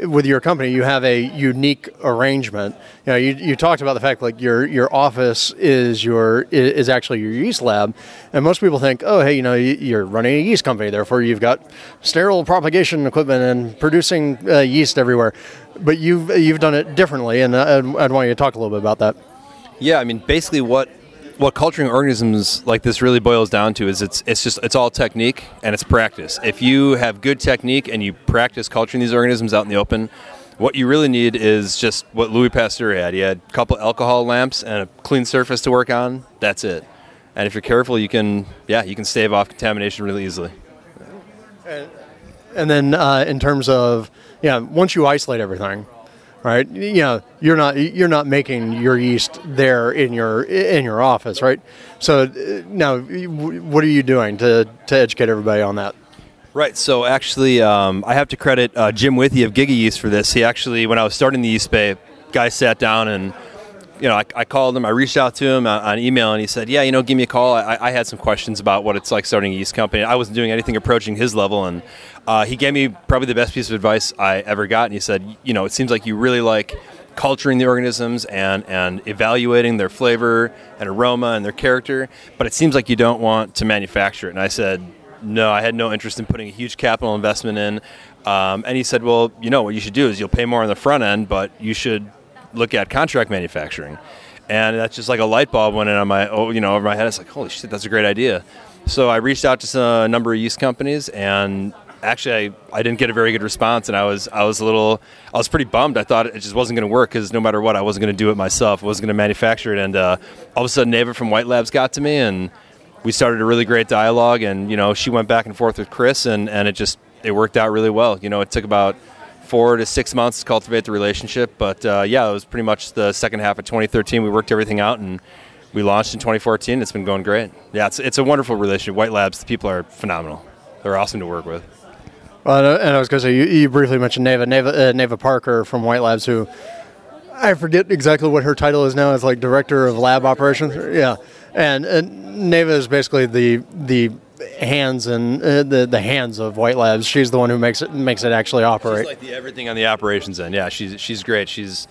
with your company, you have a unique arrangement. You know, you, you talked about the fact like your your office is your is actually your yeast lab, and most people think, oh, hey, you know, you- you're running a yeast company, therefore you've got sterile propagation equipment and producing uh, yeast everywhere. But you've you've done it differently, and I'd, I'd want you to talk a little bit about that. Yeah, I mean, basically, what what culturing organisms like this really boils down to is it's it's just it's all technique and it's practice. If you have good technique and you practice culturing these organisms out in the open, what you really need is just what Louis Pasteur had. He had a couple alcohol lamps and a clean surface to work on. That's it. And if you're careful, you can yeah you can stave off contamination really easily. And then uh, in terms of yeah, once you isolate everything, right? You know, you're not you're not making your yeast there in your in your office, right? So uh, now, what are you doing to to educate everybody on that? Right. So actually, um, I have to credit uh, Jim Withee of GigaYeast for this. He actually, when I was starting the Yeast Bay, guy sat down and, you know, I, I called him. I reached out to him on, on email, and he said, "Yeah, you know, give me a call. I, I had some questions about what it's like starting a yeast company. I wasn't doing anything approaching his level, and uh, he gave me probably the best piece of advice I ever got. And he said, you know, it seems like you really like." culturing the organisms and, and evaluating their flavor and aroma and their character, but it seems like you don't want to manufacture it. And I said, no, I had no interest in putting a huge capital investment in. Um, and he said, well, you know, what you should do is you'll pay more on the front end, but you should look at contract manufacturing. And that's just like a light bulb went in on my, oh, you know, over my head. It's like, holy shit, that's a great idea. So I reached out to a number of yeast companies, and actually, I, I didn't get a very good response, and I was I was a little I was pretty bummed. I thought it just wasn't going to work because no matter what, I wasn't going to do it myself. I wasn't going to manufacture it, and uh, all of a sudden, Neva from White Labs got to me, and we started a really great dialogue. And you know, she went back and forth with Chris, and and it just it worked out really well. You know, it took about four to six months to cultivate the relationship, but uh, yeah, it was pretty much the second half of 2013. We worked everything out and. We launched in 2014. It's been going great. Yeah, it's, it's a wonderful relationship. White Labs, the people are phenomenal. They're awesome to work with. Well, and I- was going to say you, you briefly mentioned Neva, Neva, uh, Neva Parker from White Labs, who I forget exactly what her title is now. It's like director of lab operations. Yeah, and, and Neva is basically the the hands and uh, the the hands of White Labs. She's the one who makes it makes it actually operate. She's like the everything on the operations end. Yeah, she's she's great. She's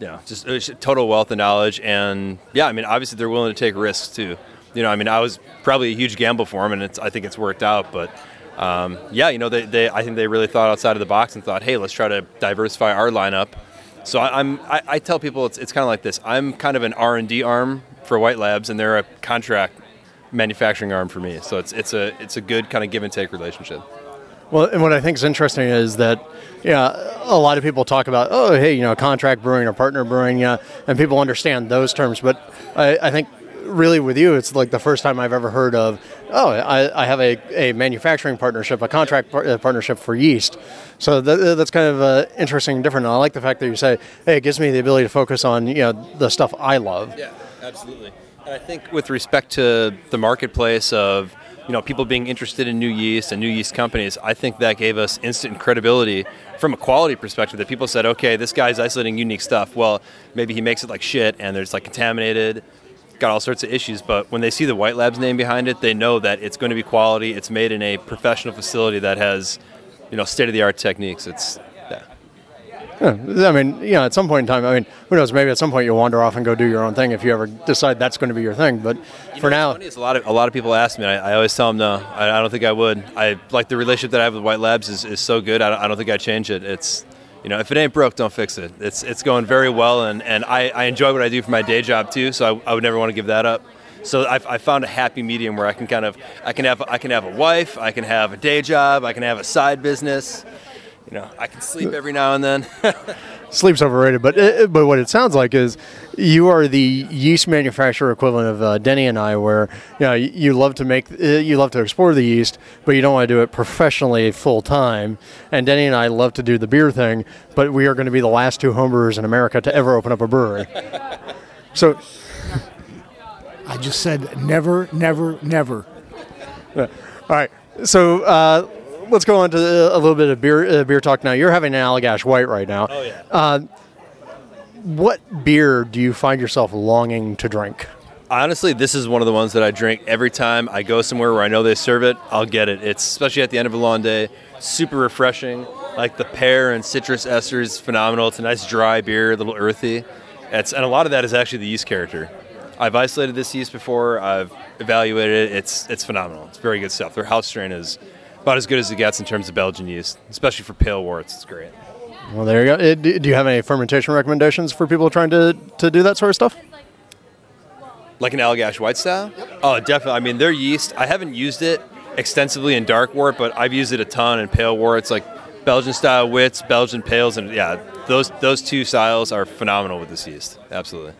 you know just uh, total wealth of knowledge, and yeah, I mean obviously they're willing to take risks too. You know, I mean I was probably a huge gamble for them, and it's I think it's worked out, but. Um, yeah, you know, they, they, I think they really thought outside of the box and thought, hey, let's try to diversify our lineup. So I, I'm, I, I tell people it's, it's kind of like this. I'm kind of an R and D arm for White Labs, and they're a contract manufacturing arm for me. So it's, it's a, it's a good kind of give and take relationship. Well, and what I think is interesting is that, yeah, a lot of people talk about, oh, hey, you know, contract brewing or partner brewing, yeah, and people understand those terms. But I, I think really with you, it's like the first time I've ever heard of, oh, I, I have a, a manufacturing partnership, a contract par- partnership for yeast. So that, that's kind of uh, interesting and different. And I like the fact that you say, hey, it gives me the ability to focus on, you know, the stuff I love. Yeah, absolutely. I think with respect to the marketplace of you know, people being interested in new yeast and new yeast companies, I think that gave us instant credibility from a quality perspective. That people said, okay, this guy's isolating unique stuff. Well, maybe he makes it like shit, and there's like contaminated, got all sorts of issues. But when they see the White Labs name behind it, they know that it's going to be quality. It's made in a professional facility that has, you know, state of the art techniques. It's yeah, I mean, you know, at some point in time, I mean, who knows? Maybe at some point you'll wander off and go do your own thing if you ever decide that's going to be your thing. But you for know, now, a lot of a lot of people ask me. I, I always tell them no. I, I, don't think I would. I like the relationship that I have with White Labs is, is so good. I don't, I don't think I'd change it. It's you know, if it ain't broke, don't fix it. It's it's going very well, and, and I, I enjoy what I do for my day job too. So I, I would never want to give that up. So I've, I found a happy medium where I can kind of I can have I can have a wife, I can have a day job, I can have a side business. You know, I can sleep every now and then. sleep's overrated, but uh, but what it sounds like is you are the yeast manufacturer equivalent of uh, Denny and I, where you know you love to make uh, you love to explore the yeast, but you don't want to do it professionally full time. And Denny and I love to do the beer thing, but we are going to be the last two homebrewers in America to ever open up a brewery. so, I just said never, never, never. all right, so. Uh, let's go on to a little bit of beer uh, beer talk now. You're having an Allagash White right now. Oh yeah. Uh, what beer do you find yourself longing to drink? Honestly, this is one of the ones that I drink every time I go somewhere where I know they serve it. I'll get it. It's especially at the end of a long day, super refreshing. Like the pear and citrus esters, phenomenal. It's a nice dry beer, a little earthy. It's, and a lot of that is actually the yeast character. I've isolated this yeast before. I've evaluated it. It's it's phenomenal. It's very good stuff. Their house strain is about as good as it gets in terms of Belgian yeast, especially for pale worts. It's great. Well, there you go. Do you have any fermentation recommendations for people trying to, to do that sort of stuff? Like an Allagash white style? Yep. Oh, definitely. I mean, their yeast, I haven't used it extensively in dark wort, but I've used it a ton in pale worts, like Belgian style wits, Belgian pales, and yeah, those those two styles are phenomenal with this yeast. Absolutely.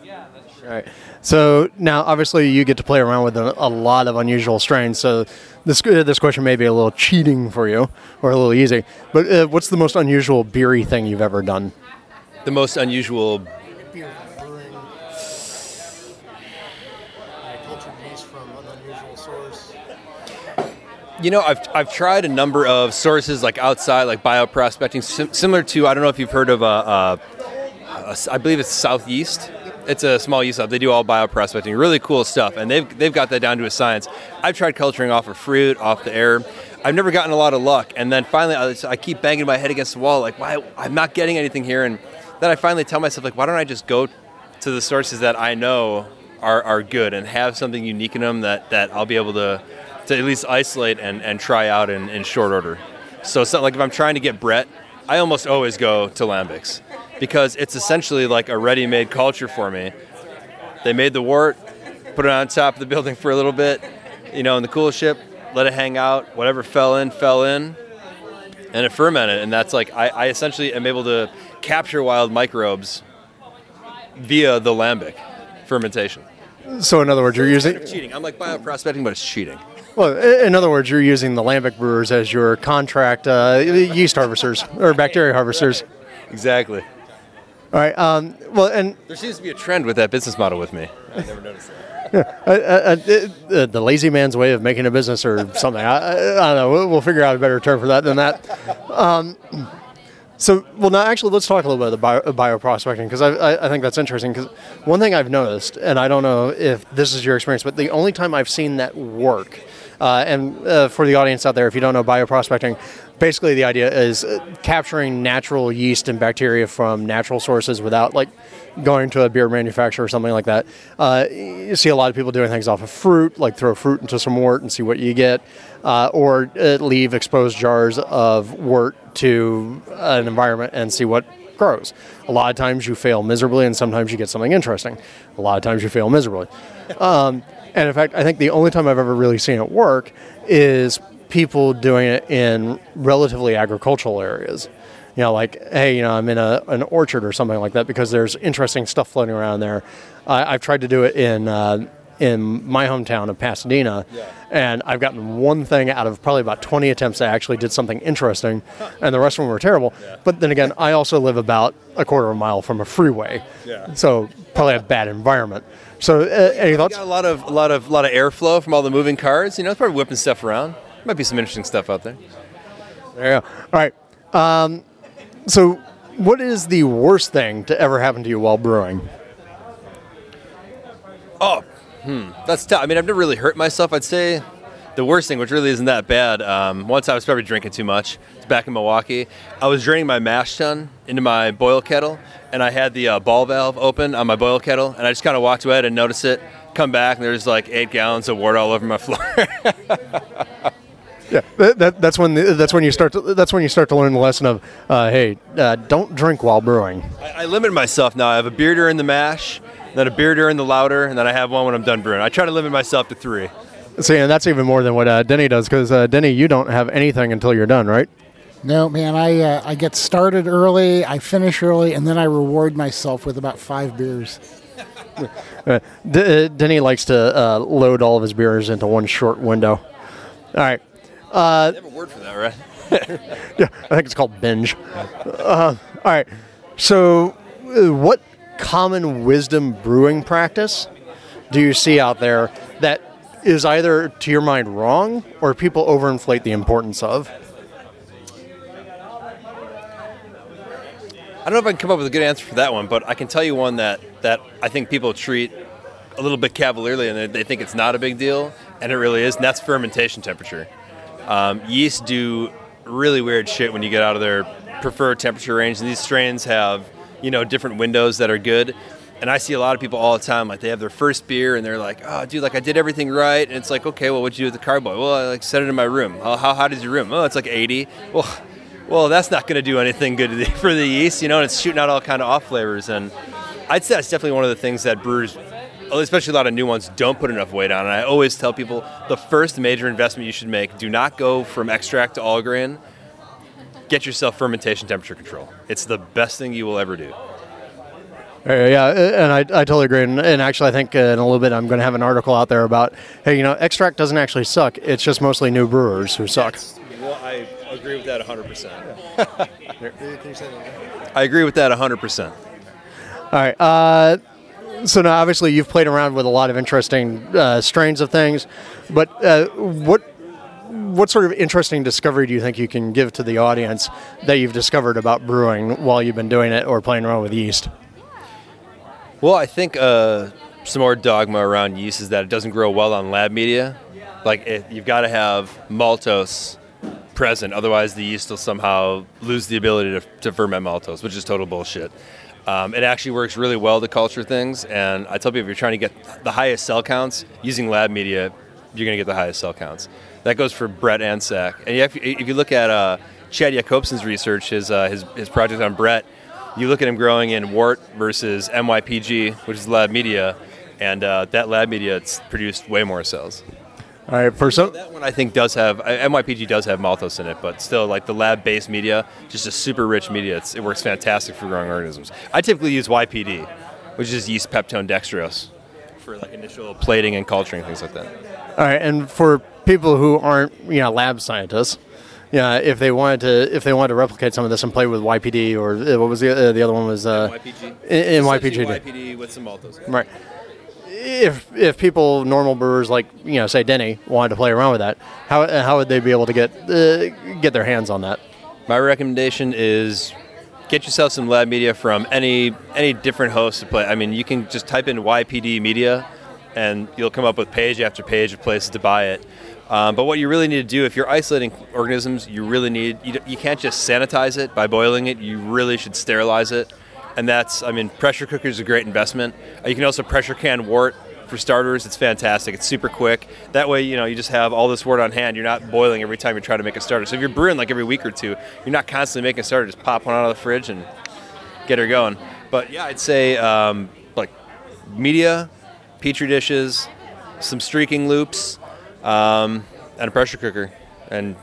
All right. So now, obviously, you get to play around with a, a lot of unusual strains. So this uh, this question may be a little cheating for you, or a little easy. But uh, what's the most unusual beery thing you've ever done? The most unusual. You know, I've, I've tried a number of sources like outside, like bioprospecting, sim- similar to I don't know if you've heard of a, uh, uh, a I believe it's South Yeast it's a small yeast lab. They do all bioprospecting, really cool stuff, and they've they've got that down to a science. I've tried culturing off of fruit, off the air. I've never gotten a lot of luck, and then finally I, I keep banging my head against the wall, like why I'm not getting anything here, and then I finally tell myself like why don't I just go to the sources that I know are, are good and have something unique in them that, that I'll be able to to at least isolate and, and try out in, in short order. So, so like if I'm trying to get Brett, I almost always go to Lambics because it's essentially like a ready-made culture for me. They made the wort, put it on top of the building for a little bit, you know, in the coolship, let it hang out. Whatever fell in, fell in, and it fermented. And that's like I, I essentially am able to capture wild microbes via the lambic fermentation. So, in other words, you're using cheating. I'm like bioprospecting, but it's cheating. Well, in other words, you're using the lambic brewers as your contract uh, yeast harvesters or bacteria harvesters. Exactly. All right. Um, well, and there seems to be a trend with that business model with me. I never noticed that. Yeah, uh, uh, uh, the lazy man's way of making a business or something. I, I, don't know. We'll, we'll, figure out a better term for that than that. Um, so, well, now actually, let's talk a little bit about bio, bioprospecting because I, I, think that's interesting. Because one thing I've noticed, and I don't know if this is your experience, but the only time I've seen that work, uh, and uh, for the audience out there, if you don't know bioprospecting, basically the idea is uh, capturing natural yeast and bacteria from natural sources without like going to a beer manufacturer or something like that. Uh, you see a lot of people doing things off of fruit, like throw fruit into some wort and see what you get, uh, or uh, leave exposed jars of wort to an environment and see what grows. A lot of times you fail miserably, and sometimes you get something interesting. A lot of times you fail miserably. Um, and in fact, I think the only time I've ever really seen it work is people doing it in relatively agricultural areas. You know, like, hey, you know, I'm in a, an orchard or something like that because there's interesting stuff floating around there. I've tried to do it in uh, in my hometown of Pasadena, yeah. and I've gotten one thing out of probably about 20 attempts that actually did something interesting, and the rest of them were terrible. Yeah. But then again, I also live about a quarter of a mile from a freeway, yeah. so probably a bad environment. So, uh, any thoughts? Got a lot of a lot of a lot of airflow from all the moving cars. You know, it's probably whipping stuff around. Might be some interesting stuff out there. There you go. All right. Um, so, what is the worst thing to ever happen to you while brewing? Oh, hmm, that's tough. I mean, I've never really hurt myself. I'd say the worst thing, which really isn't that bad. Um, once I was probably drinking too much. It's back in Milwaukee. I was draining my mash tun into my boil kettle, and I had the uh, ball valve open on my boil kettle, and I just kind of walked away and noticed it. Come back, and there's like eight gallons of wort all over my floor. Yeah, that, that, that's when the, that's when you start to that's when you start to learn the lesson of uh, hey, uh, don't drink while brewing. I, I limit myself now. I have a beer during the mash, then a beer during the lauter, and then I have one when I'm done brewing. I try to limit myself to three. See, and that's even more than what uh, Denny does because uh, Denny, you don't have anything until you're done, right? No, man, I uh, I get started early, I finish early, and then I reward myself with about five beers. Uh, D- uh, Denny likes to uh, load all of his beers into one short window. All right. I have a word for that, right? Yeah, I think it's called binge. Uh, all right. So, uh, what common wisdom brewing practice do you see out there that is either, to your mind, wrong or people overinflate the importance of? I don't know if I can come up with a good answer for that one, but I can tell you one that, that I think people treat a little bit cavalierly and they, think it's not a big deal, and it really is, and that's fermentation temperature. Um, yeast do really weird shit when you get out of their preferred temperature range, and these strains have you know different windows that are good. And I see a lot of people all the time, like they have their first beer and they're like, "Oh, dude, like I did everything right." And it's like, "Okay, well, what'd you do with the carboy?" Well, I like set it in my room. How how, how does your room? Oh, it's like 80. Well, well, that's not going to do anything good for the yeast, you know. And it's shooting out all kind of off flavors. And I'd say that's definitely one of the things that brewers, especially a lot of new ones, don't put enough weight on. And I always tell people the first major investment you should make: do not go from extract to all grain. Get yourself fermentation temperature control. It's the best thing you will ever do. Uh, yeah, uh, and I, I totally agree. And, and actually, I think uh, in a little bit I'm going to have an article out there about, hey, you know, extract doesn't actually suck. It's just mostly new brewers who suck. Well, I agree with that 100%. I agree with that 100%. All right. Uh, so now, obviously, you've played around with a lot of interesting uh, strains of things, but uh, what what sort of interesting discovery do you think you can give to the audience that you've discovered about brewing while you've been doing it or playing around with yeast? Well, I think uh, some more dogma around yeast is that it doesn't grow well on lab media. Like, it, you've got to have maltose present, otherwise, the yeast will somehow lose the ability to, to ferment maltose, which is total bullshit. Um, it actually works really well to culture things, and I tell people if you're trying to get the highest cell counts using lab media, you're going to get the highest cell counts. That goes for Brett and Sack. And if, if you look at uh, Chad Yakobson's research, his, uh, his, his project on Brett, you look at him growing in wort versus MYPG, which is lab media, and uh, that lab media it's produced way more cells. All right. For some, That one I think does have uh, MYPG does have maltose in it, but still, like the lab-based media, just a super rich media. It's, it works fantastic for growing organisms. I typically use YPD, which is yeast peptone dextrose, for like initial plating and culturing things like that. All right, and for people who aren't, you know, lab scientists, yeah, if they wanted to, if they wanted to replicate some of this and play with YPD or uh, what was the uh, the other one was uh, YPG. in, in YPG. YPD with some maltose. Right. If if people normal brewers like you know say Denny wanted to play around with that, how how would they be able to get uh, get their hands on that? My recommendation is get yourself some lab media from any any different host to play. I mean, you can just type in YPD media, and you'll come up with page after page of places to buy it. Um, but what you really need to do, if you're isolating organisms, you really need you, you can't just sanitize it by boiling it. You really should sterilize it, and that's I mean, pressure cooker is a great investment. Uh, You can also pressure can wort for starters. It's fantastic. It's super quick. That way, you know, you just have all this wort on hand. You're not boiling every time you're trying to make a starter. So if you're brewing like every week or two, you're not constantly making a starter. Just pop one out of the fridge and get her going. But yeah, I'd say um, like media, petri dishes, some streaking loops, um, and a pressure cooker, and,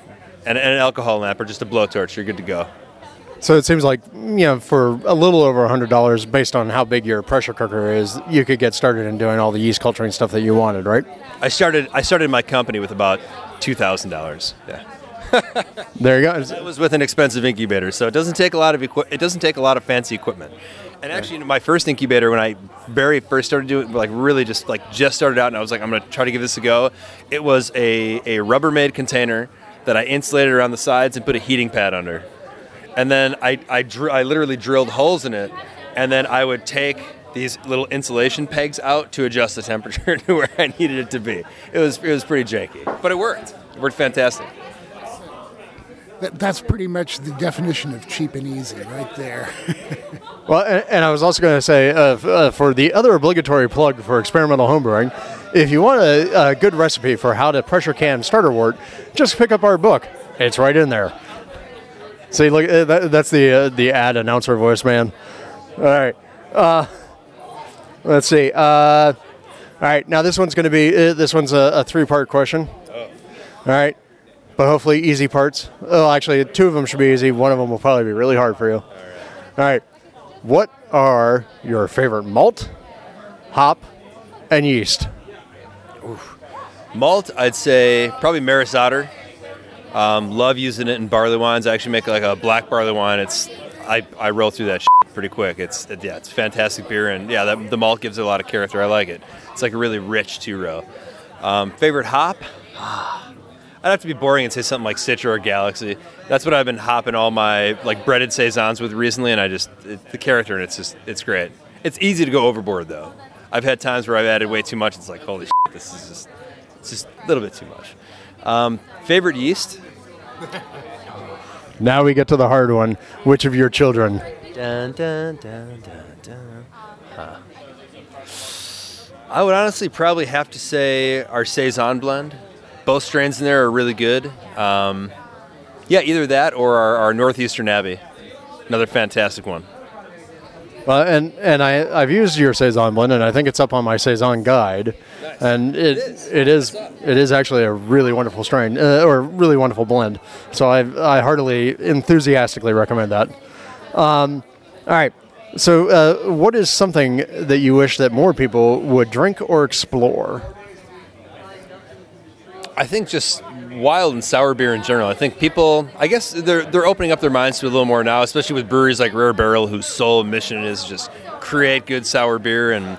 and and an alcohol lamp or just a blowtorch. You're good to go. So it seems like you know for a little over hundred dollars, based on how big your pressure cooker is, you could get started in doing all the yeast culturing stuff that you wanted, right? I started I started my company with about two thousand dollars. Yeah. There you go. It was with an expensive incubator, so it doesn't take a lot of equi- it doesn't take a lot of fancy equipment. And actually, my first incubator, when I very first started doing, like really just like just started out, and I was like, I'm gonna try to give this a go. It was a a Rubbermaid container that I insulated around the sides and put a heating pad under, and then I I, dr- I literally drilled holes in it, and then I would take these little insulation pegs out to adjust the temperature to where I needed it to be. It was it was pretty janky, but it worked. It worked fantastic. That, that's pretty much the definition of cheap and easy, right there. Well, and, and I was also going to say uh, f- uh, for the other obligatory plug for experimental homebrewing, if you want a, a good recipe for how to pressure can starter wort, just pick up our book. It's right in there. See, look, uh, that, that's the uh, the ad announcer voice, man. All right. Uh, let's see. Uh, all right. Now this one's going to be uh, this one's a, a three part question. All right. But hopefully easy parts. Oh, actually, two of them should be easy. One of them will probably be really hard for you. All right. What are your favorite malt, hop, and yeast? Malt, I'd say probably Maris Otter. Um, love using it in barley wines. I actually make like a black barley wine. It's I, I roll through that pretty quick. It's it, yeah, it's fantastic beer, and yeah, that, the malt gives it a lot of character. I like it. It's like a really rich two row. Um, favorite hop? I'd have to be boring and say something like Citra or Galaxy. That's what I've been hopping all my like Bretted saisons with recently, and I just it, the character and it's just it's great. It's easy to go overboard though. I've had times where I've added way too much. It's like holy shit, this is just it's just a little bit too much. Um, favorite yeast? Now we get to the hard one. Which of your children? Dun, dun, dun, dun, dun. Huh. I would honestly probably have to say our saison blend. Both strains in there are really good. Um, yeah, either that or our, our northeastern abbey, another fantastic one. Well, and and I I've used your saison blend, and I think it's up on my saison guide, and it it is it is actually a really wonderful strain uh, or really wonderful blend. So I I heartily enthusiastically recommend that. Um, all right. So, uh, what is something that you wish that more people would drink or explore? I think just wild and sour beer in general. I think people, I guess they're they're opening up their minds to a little more now, especially with breweries like Rare Barrel, whose sole mission is just create good sour beer. And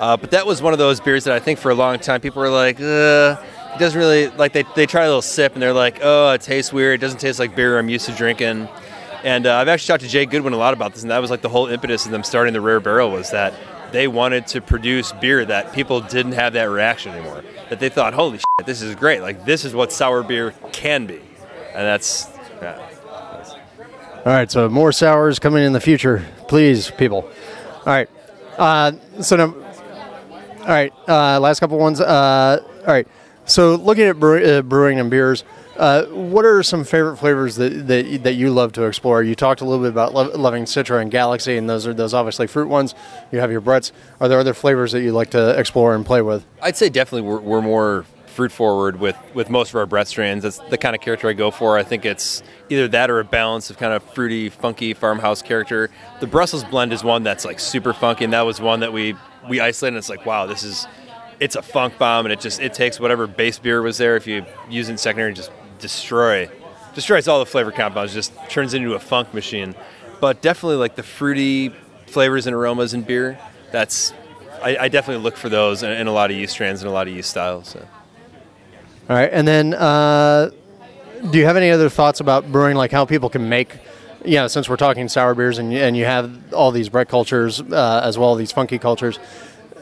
uh, but that was one of those beers that I think for a long time people were like, it doesn't really like they they try a little sip and they're like, oh, it tastes weird. It doesn't taste like beer I'm used to drinking. And uh, I've actually talked to Jay Goodwin a lot about this, and that was like the whole impetus of them starting the Rare Barrel was that they wanted to produce beer that people didn't have that reaction anymore. That they thought, holy shit, this is great. Like this is what sour beer can be, and that's yeah. All right, so more sours coming in the future, please, people. All right, uh, so now, all right, uh, last couple ones. Uh, all right, so looking at uh, brewing and beers, uh, what are some favorite flavors that, that that you love to explore? You talked a little bit about lo- loving Citra and Galaxy, and those are those obviously fruit ones. You have your Brett's. Are there other flavors that you like to explore and play with? I'd say definitely we're, we're more fruit forward with, with most of our Brett strains. That's the kind of character I go for. I think it's either that or a balance of kind of fruity, funky farmhouse character. The Brussels blend is one that's like super funky, and that was one that we we isolated. And it's like wow, this is it's a funk bomb, and it just it takes whatever base beer was there. If you use it in secondary, and just destroy destroys all the flavor compounds. Just turns into a funk machine. But definitely like the fruity flavors and aromas in beer. That's I, I definitely look for those in, in a lot of yeast strains and a lot of yeast styles. So. All right, and then uh, do you have any other thoughts about brewing, like how people can make? You know, since we're talking sour beers and and you have all these Brett cultures uh, as well, these funky cultures.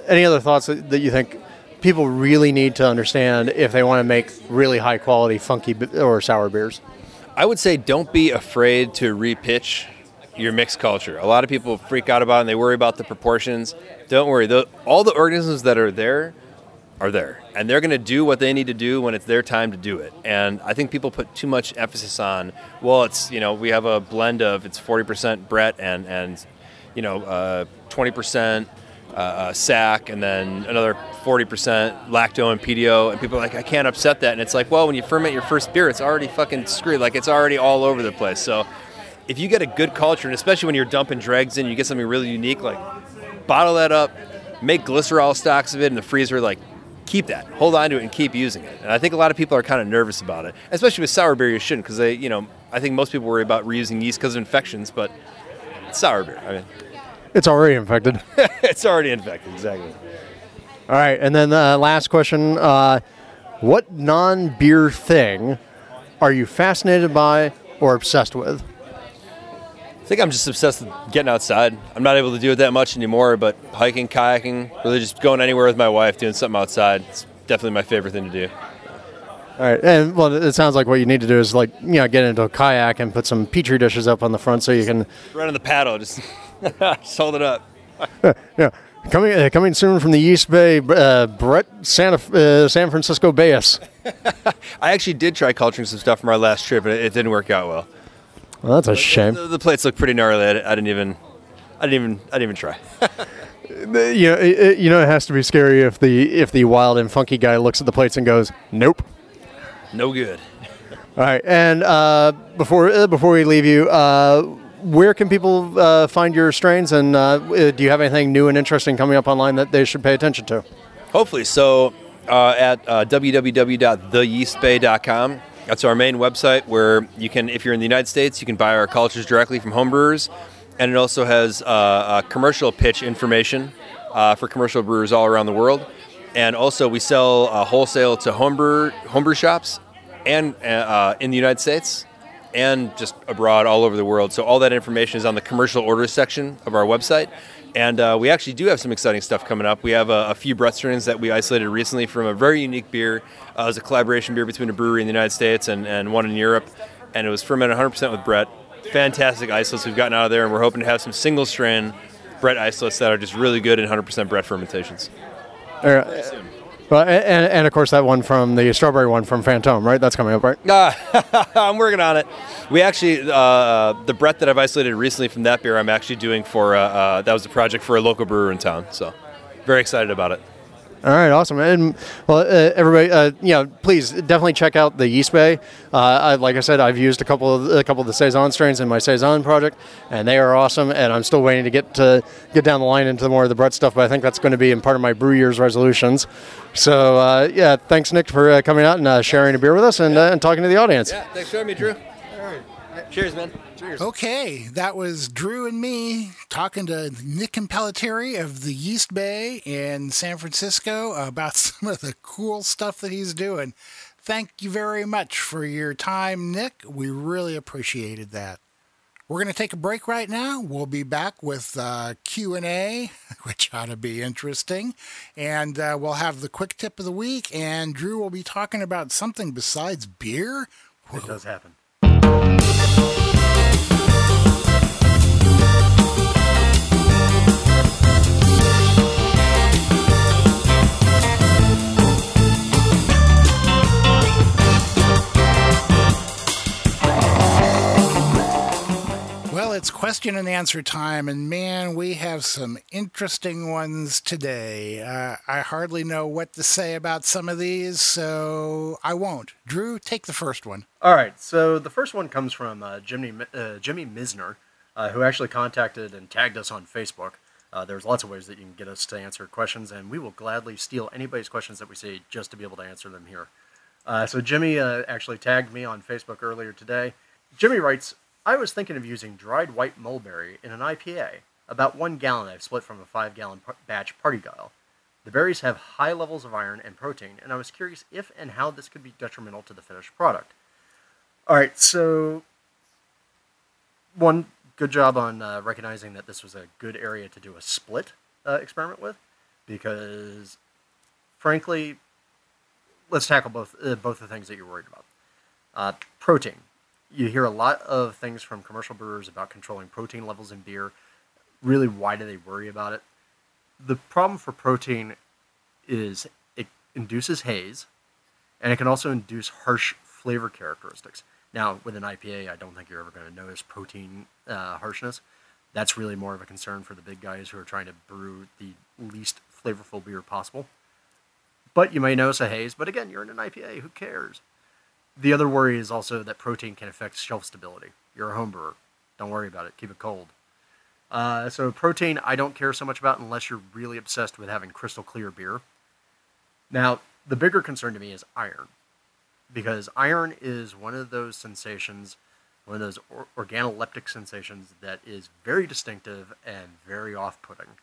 Any other thoughts that, that you think people really need to understand if they want to make really high quality funky or sour beers? I would say don't be afraid to repitch your mixed culture. A lot of people freak out about it and they worry about the proportions. Don't worry. The, all the organisms that are there are there. And they're going to do what they need to do when it's their time to do it. And I think people put too much emphasis on, well, it's, you know, we have a blend of it's 40% Brett and, and you know, uh, 20% uh, uh, SAC and then another 40% lacto and Pedio. And people are like, I can't upset that. And it's like, well, when you ferment your first beer, it's already fucking screwed. Like, it's already all over the place. So if you get a good culture, and especially when you're dumping dregs in, you get something really unique, like bottle that up, make glycerol stocks of it in the freezer, like keep that, hold on to it, and keep using it. And I think a lot of people are kind of nervous about it, especially with sour beer. You shouldn't, because they, you know, I think most people worry about reusing yeast because of infections, but sour beer. I mean, It's already infected. it's already infected, exactly. All right, and then the last question: uh, What non-beer thing are you fascinated by or obsessed with? I think I'm just obsessed with getting outside. I'm not able to do it that much anymore, but hiking, kayaking, really just going anywhere with my wife, doing something outside. It's definitely my favorite thing to do. All right, and well, it sounds like what you need to do is like you know get into a kayak and put some petri dishes up on the front so you can. Run on the paddle, just, just hold it up. Yeah, coming uh, coming soon from the Yeast Bay, uh, Brett Santa uh, San Francisco Bayus. I actually did try culturing some stuff from our last trip, and it, it didn't work out well. Well, that's a shame. The, the plates look pretty gnarly. I, I didn't even, I didn't even, I didn't even try. You know, it, it- you know, it has to be scary if the if the wild and funky guy looks at the plates and goes, "Nope." No good. All right, and uh, before uh, before we leave you, uh, where can people uh, find your strains, and uh, uh, do you have anything new and interesting coming up online that they should pay attention to? Hopefully. So uh, at uh, www.theyeastbay.com. That's our main website where you can, if you're in the United States, you can buy our cultures directly from homebrewers. And it also has uh, commercial pitch information uh, for commercial brewers all around the world. And also, we sell uh, wholesale to homebrew, homebrew shops and in the United States and just abroad all over the world. So all that information is on the commercial orders section of our website. And uh, we actually do have some exciting stuff coming up. We have a, a few Brett strains that we isolated recently from a very unique beer. Uh, it was a collaboration beer between a brewery in the United States and, and one in Europe. And it was fermented 100% with Brett. Fantastic isolates we've gotten out of there. And we're hoping to have some single strain Brett isolates that are just really good in 100% Brett fermentations. All right. Well, and, and of course that one from the strawberry one from Fantôme, right? That's coming up, right? Ah, I'm working on it. We actually, uh, the Brett that I've isolated recently from that beer, I'm actually doing for, uh, uh, that was a project for a local brewer in town. So very excited about it. All right, awesome. And well, uh, everybody, uh, you know, please definitely check out the Yeast Bay. Uh, I, like I said, I've used a couple of a couple of the saison strains in my saison project, and they are awesome. And I'm still waiting to get to get down the line into more of the Brett stuff, but I think that's going to be in part of my brew year's resolutions. So uh, yeah, thanks Nick for uh, coming out and uh, sharing a beer with us and, uh, and talking to the audience. Yeah, thanks for having me, Drew. All right. Cheers, man. Cheers. Okay, that was Drew and me talking to Nick and Impellitteri of the Yeast Bay in San Francisco about some of the cool stuff that he's doing. Thank you very much for your time, Nick. We really appreciated that. We're going to take a break right now. We'll be back with uh, Q&A, which ought to be interesting. And uh, we'll have the quick tip of the week, and Drew will be talking about something besides beer. It does happen. It's question and answer time, and man, we have some interesting ones today. Uh, I hardly know what to say about some of these, so I won't. Drew, take the first one. All right, so the first one comes from uh, Jimmy uh, Jimmy Misner, uh, who actually contacted and tagged us on Facebook. Uh, there's lots of ways that you can get us to answer questions, and we will gladly steal anybody's questions that we see just to be able to answer them here. Uh, so Jimmy actually tagged me on Facebook earlier today. Jimmy writes, "I was thinking of using dried white mulberry in an IPA. About one gallon I've split from a five-gallon par- batch party dial. The berries have high levels of iron and protein, and I was curious if and how this could be detrimental to the finished product." All right, so one good job on uh, recognizing that this was a good area to do a split uh, experiment with, because frankly, let's tackle both uh, both the things that you're worried about. Uh, protein. You hear a lot of things from commercial brewers about controlling protein levels in beer. Really, why do they worry about it? The problem for protein is it induces haze, and it can also induce harsh flavor characteristics. Now, with an IPA, I don't think you're ever going to notice protein uh, harshness. That's really more of a concern for the big guys who are trying to brew the least flavorful beer possible. But you may notice a haze, but again, you're in an IPA, who cares? The other worry is also that protein can affect shelf stability. You're a home brewer. Don't worry about it. Keep it cold. Uh, so protein, I don't care so much about unless you're really obsessed with having crystal clear beer. Now, the bigger concern to me is iron, because iron is one of those sensations one of those or- organoleptic sensations that is very distinctive and very off-putting.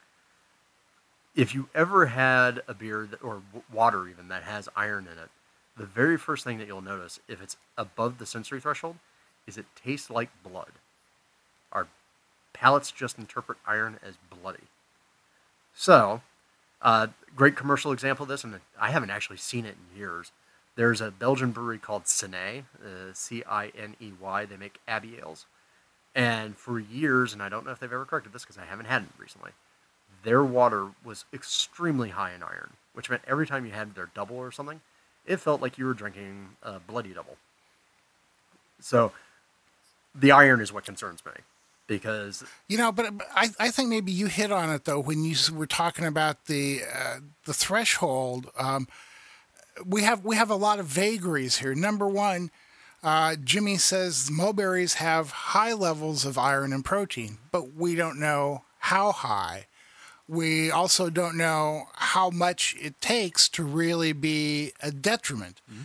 If you ever had a beer that, or w- water even that has iron in it, the very first thing that you'll notice if it's above the sensory threshold is it tastes like blood. Our palates just interpret iron as bloody. So, uh, great commercial example of this, and I haven't actually seen it in years. There's a Belgian brewery called Ciney, uh, C I N E Y. They make Abbey ales. And for years, and I don't know if they've ever corrected this because I haven't had it recently, their water was extremely high in iron, which meant every time you had their double or something, it felt like you were drinking a bloody double. So the iron is what concerns me because You know, but but I, I think maybe you hit on it though when you were talking about the uh, the threshold. Um, we have we have a lot of vagaries here. Number one, uh, Jimmy says mulberries have high levels of iron and protein, but we don't know how high. We also don't know how much it takes to really be a detriment. Mm-hmm.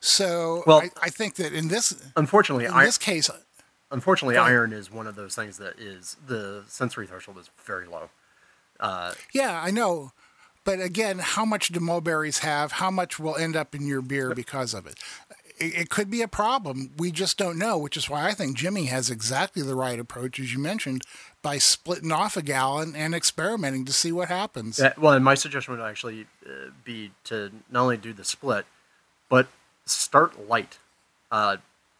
So Well- I, I think that in this unfortunately, in I, this case, uh, unfortunately, Go iron is one of those things that is the sensory threshold is very low. Uh, yeah, I know. But again, how much do mulberries have? How much will end up in your beer because of it? It, it could be a problem. We just don't know, which is why I think Jimmy has exactly the right approach, as you mentioned, by splitting off a gallon and experimenting to see what happens. Yeah, well, and my suggestion would actually uh, be to not only do the split, but start light. Uh,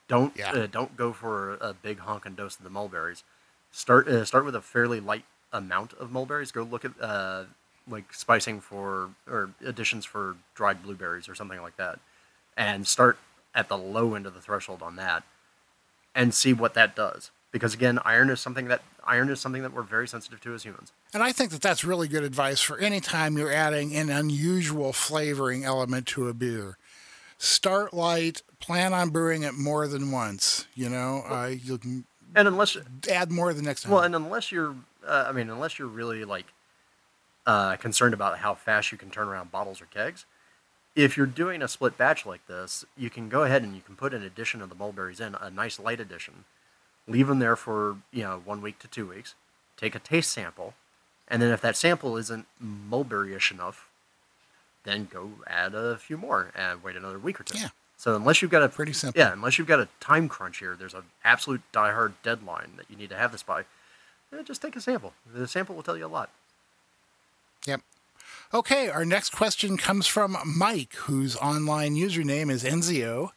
don't Yeah. uh, don't go for a big honking dose of the mulberries. Start uh, start with a fairly light amount of mulberries. Go look at uh, like spicing for or additions for dried blueberries or something like that, and start at the low end of the threshold on that, and see what that does. Because again, iron is something that iron is something that we're very sensitive to as humans. And I think that that's really good advice for any time you're adding an unusual flavoring element to a beer. Start light, plan on brewing it more than once. You know, uh, you can And unless add more the next time. Well, and unless you're, uh, I mean, unless you're really like uh, concerned about how fast you can turn around bottles or kegs, if you're doing a split batch like this, you can go ahead and you can put an addition of the mulberries in, a nice light addition, leave them there for you know one week to two weeks, take a taste sample, and then if that sample isn't mulberryish enough, then go add a few more and wait another week or two. Yeah. So unless you've got a Pretty simple. yeah, unless you've got a time crunch here, there's an absolute diehard deadline that you need to have this by. eh, just take a sample. The sample will tell you a lot. Yep. Okay, our next question comes from Mike, whose online username is Enzio.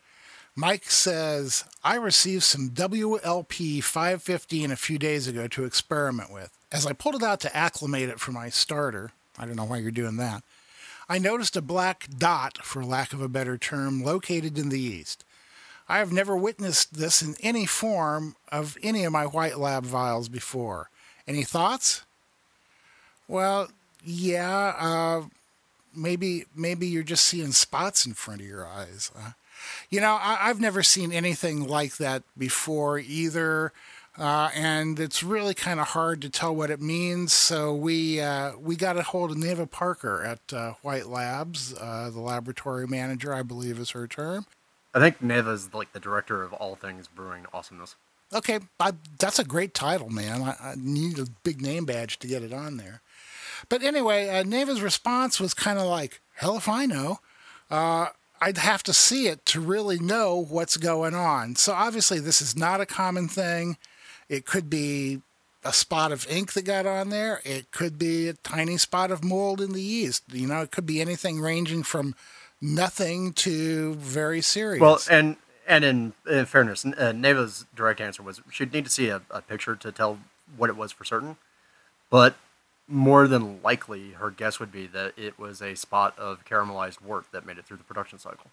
Mike says, I received some WLP 515 a few days ago to experiment with. As I pulled it out to acclimate it for my starter, I don't know why you're doing that, I noticed a black dot, for lack of a better term, located in the yeast. I have never witnessed this in any form of any of my White Lab vials before. Any thoughts? Well, yeah, uh, maybe maybe you're just seeing spots in front of your eyes. Uh, you know, I, I've never seen anything like that before either, uh, and it's really kind of hard to tell what it means. So we uh, we got a hold of Neva Parker at uh, White Labs, uh, the laboratory manager, I believe is her term. I think Neva's like the director of all things brewing awesomeness. Okay, I, that's a great title, man. I, I need a big name badge to get it on there. But anyway, uh, Neva's response was kind of like, hell if I know. I'd have to see it to really know what's going on. So obviously, this is not a common thing. It could be a spot of ink that got on there. It could be a tiny spot of mold in the yeast. You know, it could be anything ranging from nothing to very serious. Well, and and in, in fairness, uh, Neva's direct answer was she'd need to see a, a picture to tell what it was for certain. But more than likely, her guess would be that it was a spot of caramelized wort that made it through the production cycle.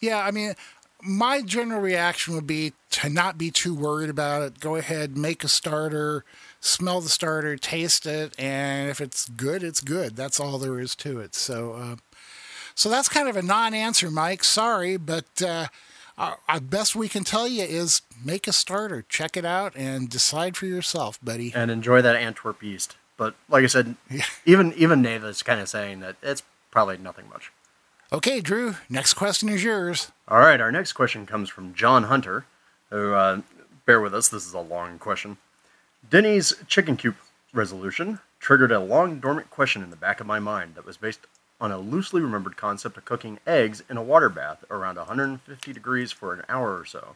Yeah, I mean, my general reaction would be to not be too worried about it. Go ahead, make a starter, smell the starter, taste it, and if it's good, it's good. That's all there is to it. So, uh, so that's kind of a non-answer, Mike. Sorry, but uh, our, our best we can tell you is make a starter, check it out, and decide for yourself, buddy. and enjoy that Antwerp yeast. But like I said, even even Neva's kind of saying that it's probably nothing much. Okay, Drew. Next question is yours. All right, our next question comes from John Hunter, who uh, bear with us. This is a long question. Denny's chicken coop resolution triggered a long dormant question in the back of my mind that was based on a loosely remembered concept of cooking eggs in a water bath around 150 degrees for an hour or so,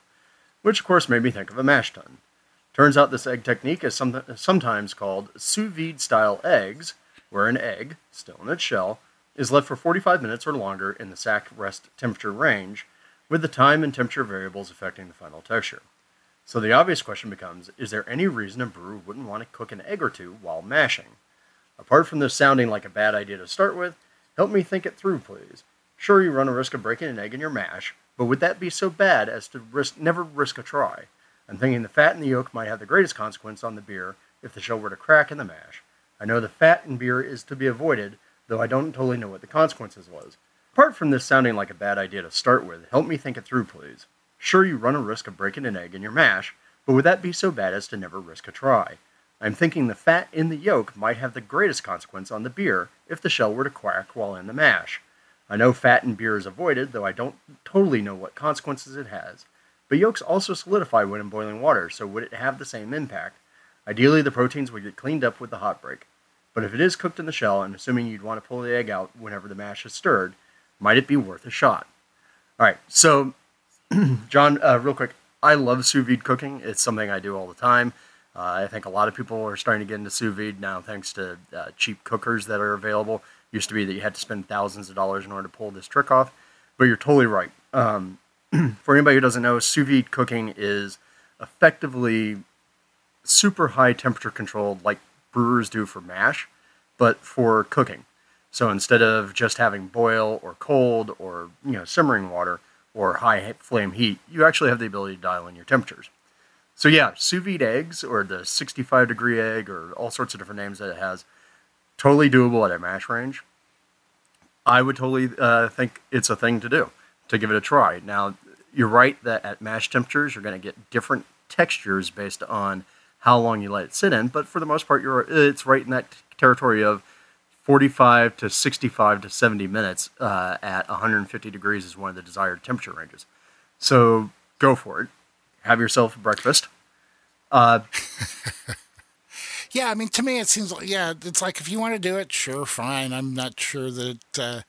which of course made me think of a mash tun. Turns out this egg technique is some, sometimes called sous vide style eggs, where an egg, still in its shell, is left for 45 minutes or longer in the sack rest temperature range, with the time and temperature variables affecting the final texture. So the obvious question becomes is there any reason a brewer wouldn't want to cook an egg or two while mashing? Apart from this sounding like a bad idea to start with, help me think it through, please. Sure, you run a risk of breaking an egg in your mash, but would that be so bad as to risk, never risk a try? I'm thinking the fat in the yolk might have the greatest consequence on the beer if the shell were to crack in the mash. I know the fat in beer is to be avoided, though I don't totally know what the consequences was. Apart from this sounding like a bad idea to start with, help me think it through, please. Sure, you run a risk of breaking an egg in your mash, but would that be so bad as to never risk a try? I'm thinking the fat in the yolk might have the greatest consequence on the beer if the shell were to crack while in the mash. I know fat in beer is avoided, though I don't totally know what consequences it has. But yolks also solidify when in boiling water, so would it have the same impact? Ideally, the proteins would get cleaned up with the hot break. But if it is cooked in the shell, and assuming you'd want to pull the egg out whenever the mash is stirred, might it be worth a shot? All right, so John, uh, real quick, I love sous vide cooking. It's something I do all the time. Uh, I think a lot of people are starting to get into sous vide now, thanks to uh, cheap cookers that are available. Used to be that you had to spend thousands of dollars in order to pull this trick off, but you're totally right. Um, for anybody who doesn't know, sous vide cooking is effectively super high temperature controlled, like brewers do for mash, but for cooking. So instead of just having boil or cold or you know simmering water, or high flame heat, you actually have the ability to dial in your temperatures. So yeah, sous vide eggs or the 65 degree egg or all sorts of different names that it has, totally doable at a mash range. I would totally uh, think it's a thing to do to give it a try. Now, you're right that at mash temperatures you're going to get different textures based on how long you let it sit in, but for the most part, you're it's right in that territory of 45 to 65 to 70 minutes uh, at 150 degrees is one of the desired temperature ranges. So go for it. Have yourself breakfast. Uh, yeah, I mean, to me, it seems like, yeah, it's like if you want to do it, sure, fine. I'm not sure that uh,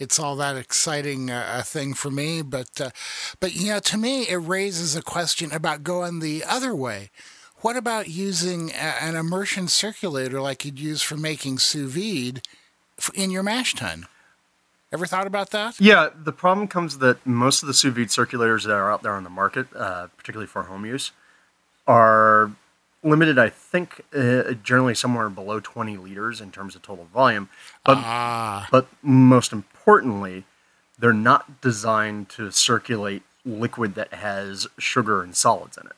it's all that exciting uh, a thing for me, but, uh, but, you know, to me, it raises a question about going the other way what about using a, an immersion circulator like you'd use for making sous vide in your mash tun? Ever thought about that? Yeah, the problem comes that most of the sous vide circulators that are out there on the market, uh, particularly for home use, are limited. I think uh, generally somewhere below 20 liters in terms of total volume. But ah. but most importantly, they're not designed to circulate liquid that has sugar and solids in it.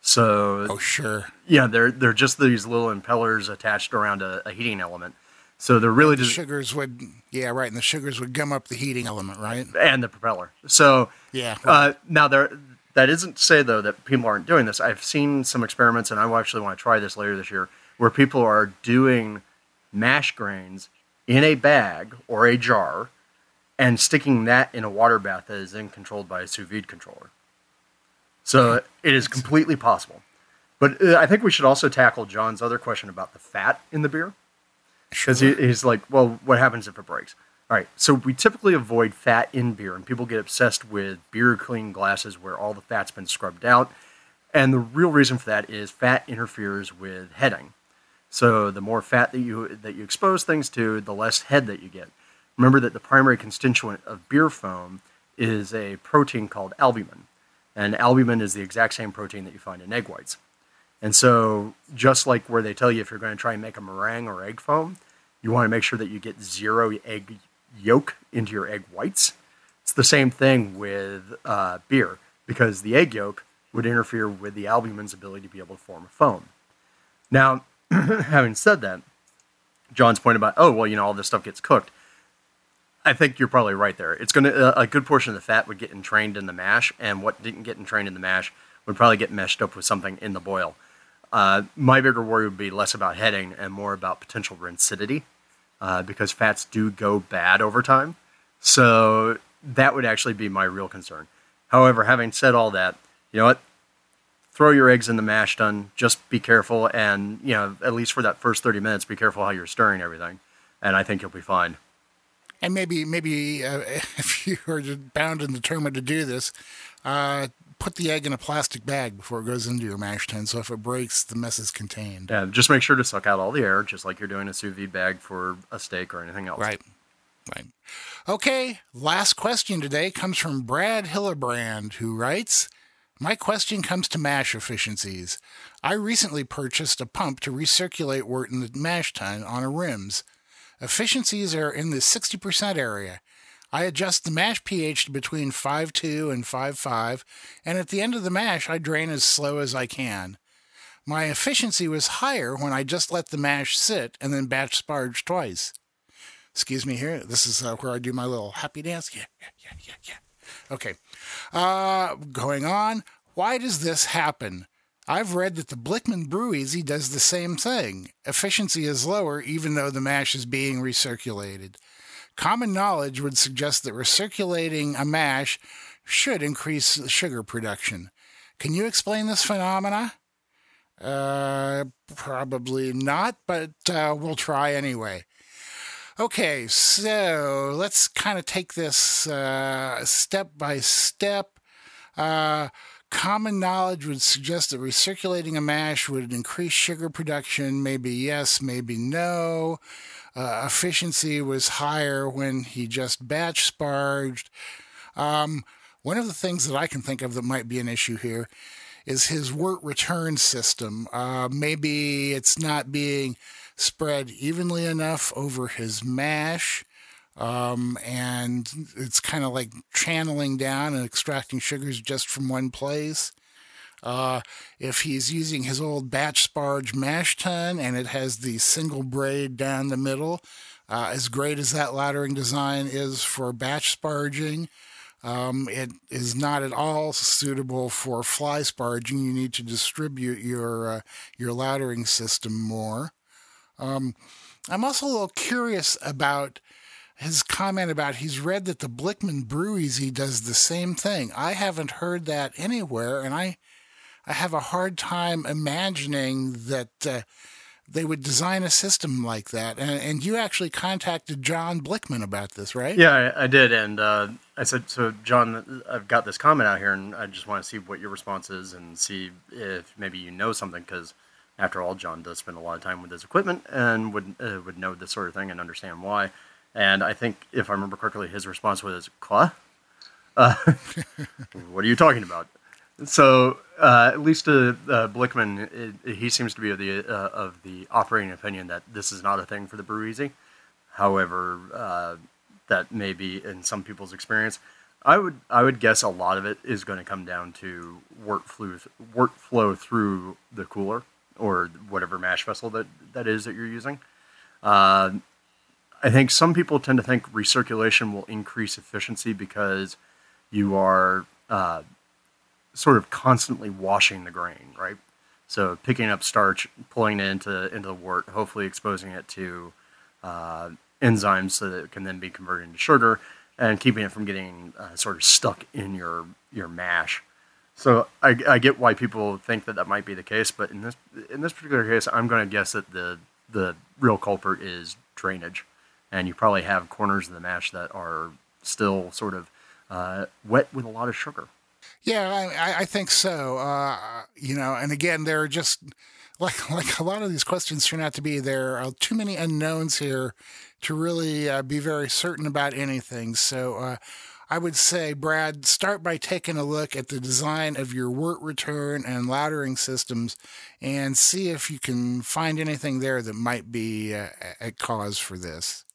So oh sure, yeah, they're they're just these little impellers attached around a, a heating element. So they're really the just sugars would yeah right, and the sugars would gum up the heating element, right? And the propeller. So yeah. Uh, now there that isn't to say though that people aren't doing this. I've seen some experiments, and I actually want to try this later this year, where people are doing mash grains in a bag or a jar and sticking that in a water bath that is then controlled by a sous vide controller. So it is completely possible. But uh, I think we should also tackle John's other question about the fat in the beer. Because sure. he, he's like, well, what happens if it breaks? All right, so we typically avoid fat in beer, and people get obsessed with beer clean glasses where all the fat's been scrubbed out. And the real reason for that is fat interferes with heading. So the more fat that you that you expose things to, the less head that you get. Remember that the primary constituent of beer foam is a protein called albumin. And albumin is the exact same protein that you find in egg whites. And so, just like where they tell you if you're going to try and make a meringue or egg foam, you want to make sure that you get zero egg yolk into your egg whites. It's the same thing with uh, beer because the egg yolk would interfere with the albumin's ability to be able to form a foam. Now, having said that, John's point about, oh, well, you know, all this stuff gets cooked. I think you're probably right there. It's going to a good portion of the fat would get entrained in the mash, and what didn't get entrained in the mash would probably get meshed up with something in the boil. Uh, my bigger worry would be less about heading and more about potential rancidity, uh, because fats do go bad over time. So that would actually be my real concern. However, having said all that, you know what? throw your eggs in the mash tun. Just be careful, and you know, at least for that first 30 minutes, be careful how you're stirring everything, and I think you'll be fine. And maybe, maybe uh, if you are bound and determined to do this, uh, put the egg in a plastic bag before it goes into your mash tun. So if it breaks, the mess is contained. Yeah, just make sure to suck out all the air, just like you're doing a sous vide bag for a steak or anything else. Right. Right. Okay, last question today comes from Brad Hillebrand, who writes My question comes to mash efficiencies. I recently purchased a pump to recirculate wort in the mash tun on a RIMS. Efficiencies are in the 60% area. I adjust the mash pH to between 5.2 and 5.5, and at the end of the mash, I drain as slow as I can. My efficiency was higher when I just let the mash sit and then batch sparge twice. Excuse me here. This is uh, where I do my little happy dance. Yeah, yeah, yeah, yeah, yeah. Okay. Uh, going on. Why does this happen? I've read that the Blichmann Brew Easy does the same thing. Efficiency is lower even though the mash is being recirculated. Common knowledge would suggest that recirculating a mash should increase sugar production. Can you explain this phenomena? Uh, probably not, but uh, we'll try anyway. Okay, so let's kind of take this uh, step by step. Uh, common knowledge would suggest that recirculating a mash would increase sugar production. Maybe yes, maybe no. Uh, efficiency was higher when he just batch sparged. Um, one of the things that I can think of that might be an issue here is his wort return system. Uh, maybe it's not being spread evenly enough over his mash. Um, and it's kind of like channeling down and extracting sugars just from one place. Uh, if he's using his old batch sparge mash tun and it has the single braid down the middle, uh, as great as that laddering design is for batch sparging, um, it is not at all suitable for fly sparging. You need to distribute your uh, your laddering system more. Um, I'm also a little curious about his comment about he's read that the Blichmann Brew Easy does the same thing. I haven't heard that anywhere, and I I have a hard time imagining that uh, they would design a system like that. And, and, you actually contacted John Blichmann about this, right? Yeah, I, I did, and uh, I said, "So, John, I've got this comment out here, and I just want to see what your response is, and see if maybe you know something because." After all, John does spend a lot of time with his equipment and would uh, would know this sort of thing and understand why. And I think, if I remember correctly, his response was, "Qua? Uh, what are you talking about?" So, uh, at least uh, uh, Blichmann, it, he seems to be of the uh, of the operating opinion that this is not a thing for the Brew Easy. However, uh, that may be in some people's experience. I would I would guess a lot of it is going to come down to wort flow wort flow through the cooler or whatever mash vessel that, that is that you're using. I think some people tend to think recirculation will increase efficiency because you are uh, sort of constantly washing the grain, right? So picking up starch, pulling it into into the wort, hopefully exposing it to uh, enzymes so that it can then be converted into sugar, and keeping it from getting uh, sort of stuck in your your mash. So I, I get why people think that that might be the case, but in this in this particular case, I'm going to guess that the the real culprit is drainage, and you probably have corners of the mash that are still sort of uh, wet with a lot of sugar. Yeah, I, I think so. Uh, you know, and again, there are just like like a lot of these questions turn out to be there are too many unknowns here to really uh, be very certain about anything. So uh, I would say, Brad, start by taking a look at the design of your wort return and laddering systems and see if you can find anything there that might be uh, a cause for this.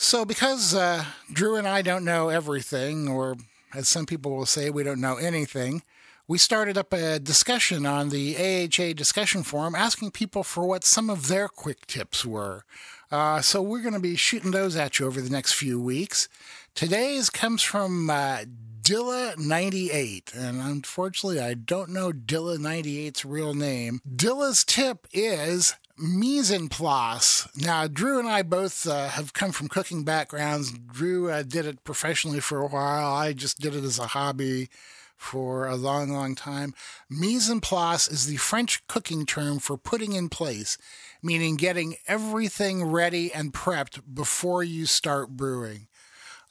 So, because uh, Drew and I don't know everything, or as some people will say, we don't know anything, we started up a discussion on the AHA discussion forum asking people for what some of their quick tips were. Uh, so we're going to be shooting those at you over the next few weeks. Today's comes from uh, Dilla98, and unfortunately, I don't know Dilla98's real name. Dilla's tip is mise en place. Now, Drew and I both uh, have come from cooking backgrounds. Drew uh, did it professionally for a while. I just did it as a hobby for a long, long time. Mise en place is the French cooking term for putting in place, meaning getting everything ready and prepped before you start brewing.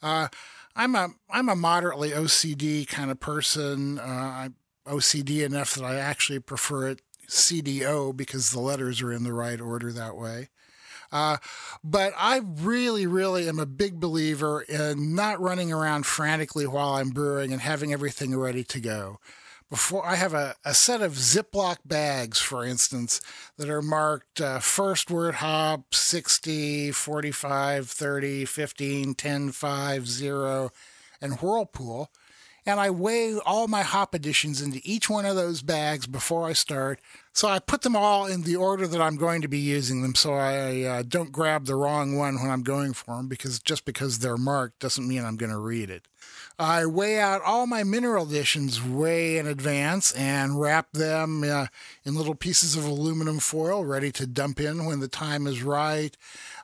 Uh, I'm a I'm a moderately OCD kind of person. Uh, I'm OCD enough that I actually prefer it CDO because the letters are in the right order that way. Uh, but I really, really am a big believer in not running around frantically while I'm brewing and having everything ready to go. Before I have a, a set of Ziploc bags, for instance, that are marked uh, first wort hop 60, 45, 30, 15, 10, 5, 0, and Whirlpool and I weigh all my hop additions into each one of those bags before I start. So I put them all in the order that I'm going to be using them so I uh, don't grab the wrong one when I'm going for them because just because they're marked doesn't mean I'm going to read it. I weigh out all my mineral additions way in advance and wrap them uh, in little pieces of aluminum foil ready to dump in when the time is right.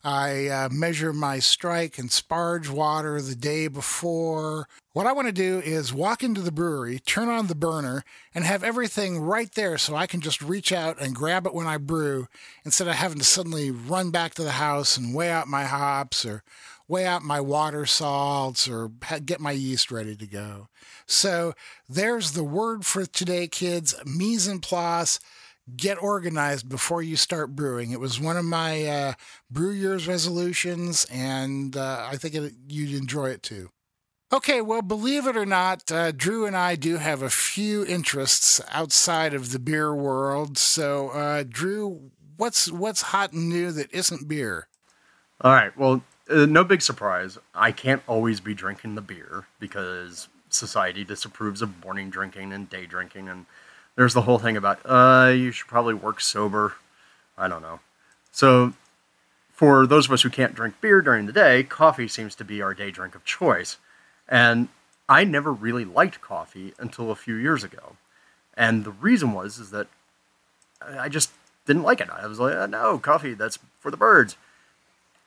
I uh, measure my strike and sparge water the day before. What I want to do is walk into the brewery, turn on the burner, and have everything right there so I can just reach out and grab it when I brew instead of having to suddenly run back to the house and weigh out my hops or weigh out my water salts or get my yeast ready to go. So there's the word for today, kids mise en place get organized before you start brewing. It was one of my uh, brew year's resolutions, and uh, I think it, you'd enjoy it too. Okay, well, believe it or not, uh, Drew and I do have a few interests outside of the beer world. So, uh, Drew, what's what's hot and new that isn't beer? All right. Well, uh, no big surprise. I can't always be drinking the beer because society disapproves of morning drinking and day drinking and there's the whole thing about uh, you should probably work sober. I don't know. So, for those of us who can't drink beer during the day, coffee seems to be our day drink of choice. And I never really liked coffee until a few years ago. And the reason was is that I just didn't like it. I was like, oh, no, coffee, that's for the birds.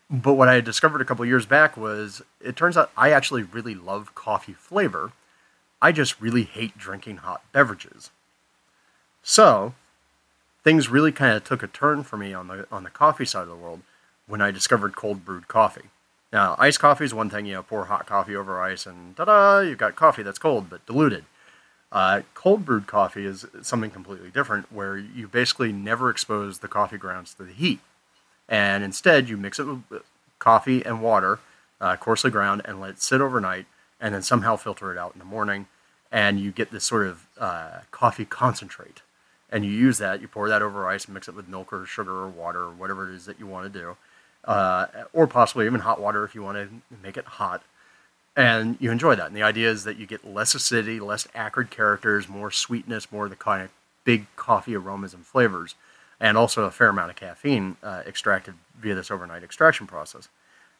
But what I discovered a couple years back was it turns out I actually really love coffee flavor. I just really hate drinking hot beverages. So things really kind of took a turn for me on the on the coffee side of the world when I discovered cold brewed coffee. Now, iced coffee is one thing, you know, pour hot coffee over ice and ta-da, you've got coffee that's cold but diluted. Uh, cold brewed coffee is something completely different where you basically never expose the coffee grounds to the heat. And instead, you mix it with coffee and water, uh, coarsely ground, and let it sit overnight, and then somehow filter it out in the morning. And you get this sort of uh, coffee concentrate and you use that. You pour that over ice, mix it with milk or sugar or water or whatever it is that you want to do, uh, or possibly even hot water if you want to make it hot. And you enjoy that. And the idea is that you get less acidity, less acrid characters, more sweetness, more of the kind of big coffee aromas and flavors, and also a fair amount of caffeine uh, extracted via this overnight extraction process.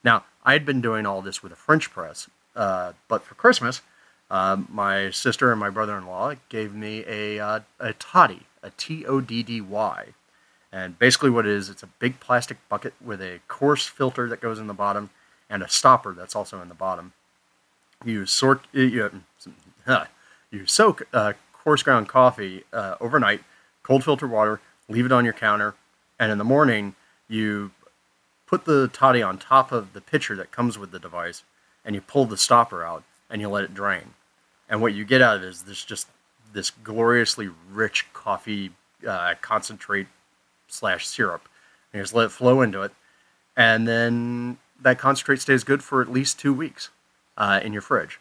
Now, I had been doing all this with a French press, uh, but for Christmas, uh, my sister and my brother-in-law gave me a, uh, a toddy, a T-O-D-D-Y. And basically what it is, it's a big plastic bucket with a coarse filter that goes in the bottom and a stopper that's also in the bottom. You sort, you, you soak uh, coarse ground coffee uh, overnight, cold filter water, leave it on your counter, and in the morning you put the toddy on top of the pitcher that comes with the device, and you pull the stopper out and you let it drain. And what you get out of it is this just this gloriously rich coffee uh, concentrate slash syrup. And you just let it flow into it, and then that concentrate stays good for at least two weeks uh, in your fridge.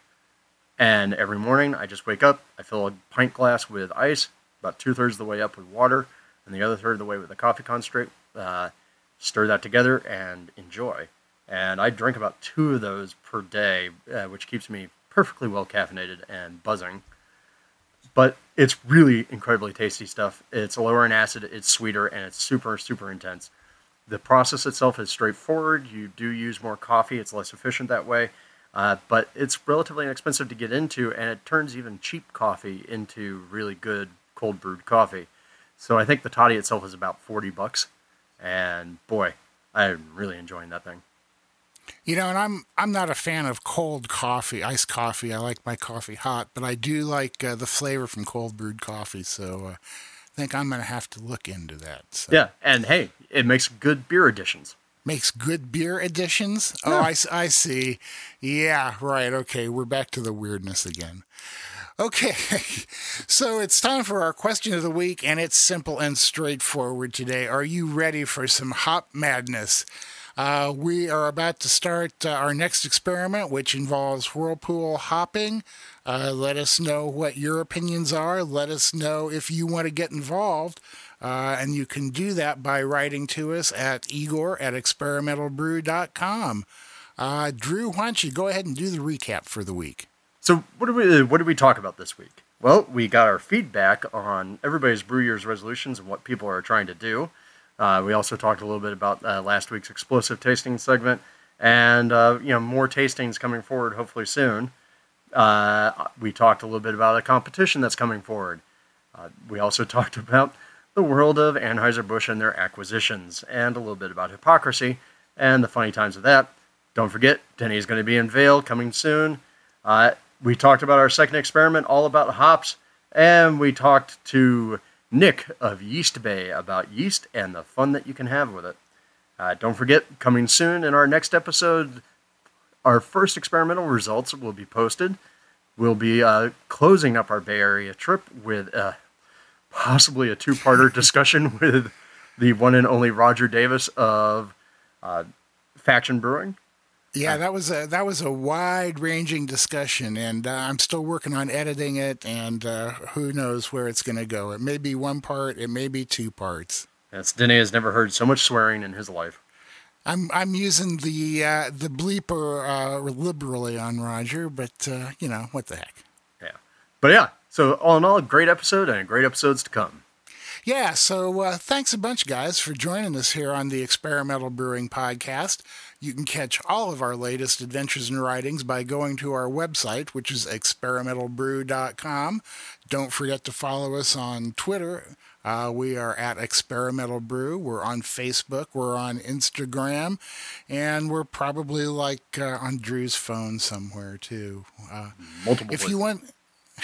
And every morning, I just wake up, I fill a pint glass with ice, about two thirds of the way up with water, and the other third of the way with the coffee concentrate. Uh, stir that together and enjoy. And I drink about two of those per day, uh, which keeps me perfectly well caffeinated and buzzing but it's really incredibly tasty stuff. It's lower in acid, it's sweeter, and it's super, super intense. The process itself is straightforward. You do use more coffee, it's less efficient that way, uh, but it's relatively inexpensive to get into, and it turns even cheap coffee into really good cold brewed coffee. So I think the toddy itself is about 40 bucks, and boy, I'm really enjoying that thing. You know, and I'm I'm not a fan of cold coffee, iced coffee. I like my coffee hot, but I do like uh, the flavor from cold brewed coffee. So uh, I think I'm going to have to look into that. So. Yeah, and hey, it makes good beer additions. Makes good beer additions. Oh, I, I see. Yeah, right. Okay, we're back to the weirdness again. Okay, so it's time for our question of the week, and it's simple and straightforward today. Are you ready for some hop madness? Uh, we are about to start uh, our next experiment, which involves whirlpool hopping. Uh, let us know what your opinions are. Let us know if you want to get involved. Uh, and you can do that by writing to us at igor at experimentalbrew.com. Uh, Drew, why don't you go ahead and do the recap for the week? So what did we what did we talk about this week? Well, we got our feedback on everybody's brew year's resolutions and what people are trying to do. Uh, we also talked a little bit about uh, last week's explosive tasting segment, and uh, you know more tastings coming forward hopefully soon. Uh, we talked a little bit about a competition that's coming forward. Uh, we also talked about the world of Anheuser-Busch and their acquisitions, and a little bit about hypocrisy and the funny times of that. Don't forget, Denny is going to be in Vail coming soon. We talked about our second experiment, all about hops, and we talked to Nick of Yeast Bay about yeast and the fun that you can have with it. Uh, don't forget, coming soon in our next episode, our first experimental results will be posted. We'll be uh, closing up our Bay Area trip with uh, possibly a two parter discussion with the one and only Rodger Davis of uh, Faction Brewing. Yeah, that was a that was a wide ranging discussion, and uh, I'm still working on editing it, and uh, who knows where it's going to go. It may be one part, it may be two parts. Yes, Denny has never heard so much swearing in his life. I'm I'm using the uh, the bleeper uh, liberally on Rodger, but uh, you know what the heck. Yeah, but yeah. So all in all, a great episode and great episodes to come. Yeah, so uh, thanks a bunch, guys, for joining us here on the Experimental Brewing Podcast. You can catch all of our latest adventures and writings by going to our website, which is experimentalbrew.com. Don't forget to follow us on Twitter. Uh, we are at Experimental Brew. We're on Facebook. We're on Instagram. And we're probably like uh, on Drew's phone somewhere, too. Uh, Multiple. if you want.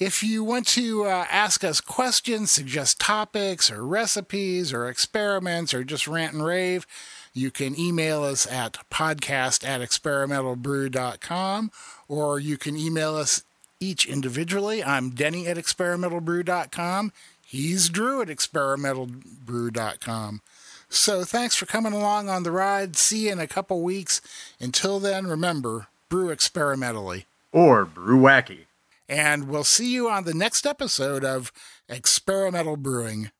if you want to uh, ask us questions, suggest topics or recipes or experiments or just rant and rave, you can email us at podcast at experimentalbrew.com or you can email us each individually. I'm Denny at experimentalbrew.com. He's Drew at experimentalbrew.com. So thanks for coming along on the ride. See you in a couple weeks. Until then, remember, brew experimentally or brew wacky. And we'll see you on the next episode of Experimental Brewing.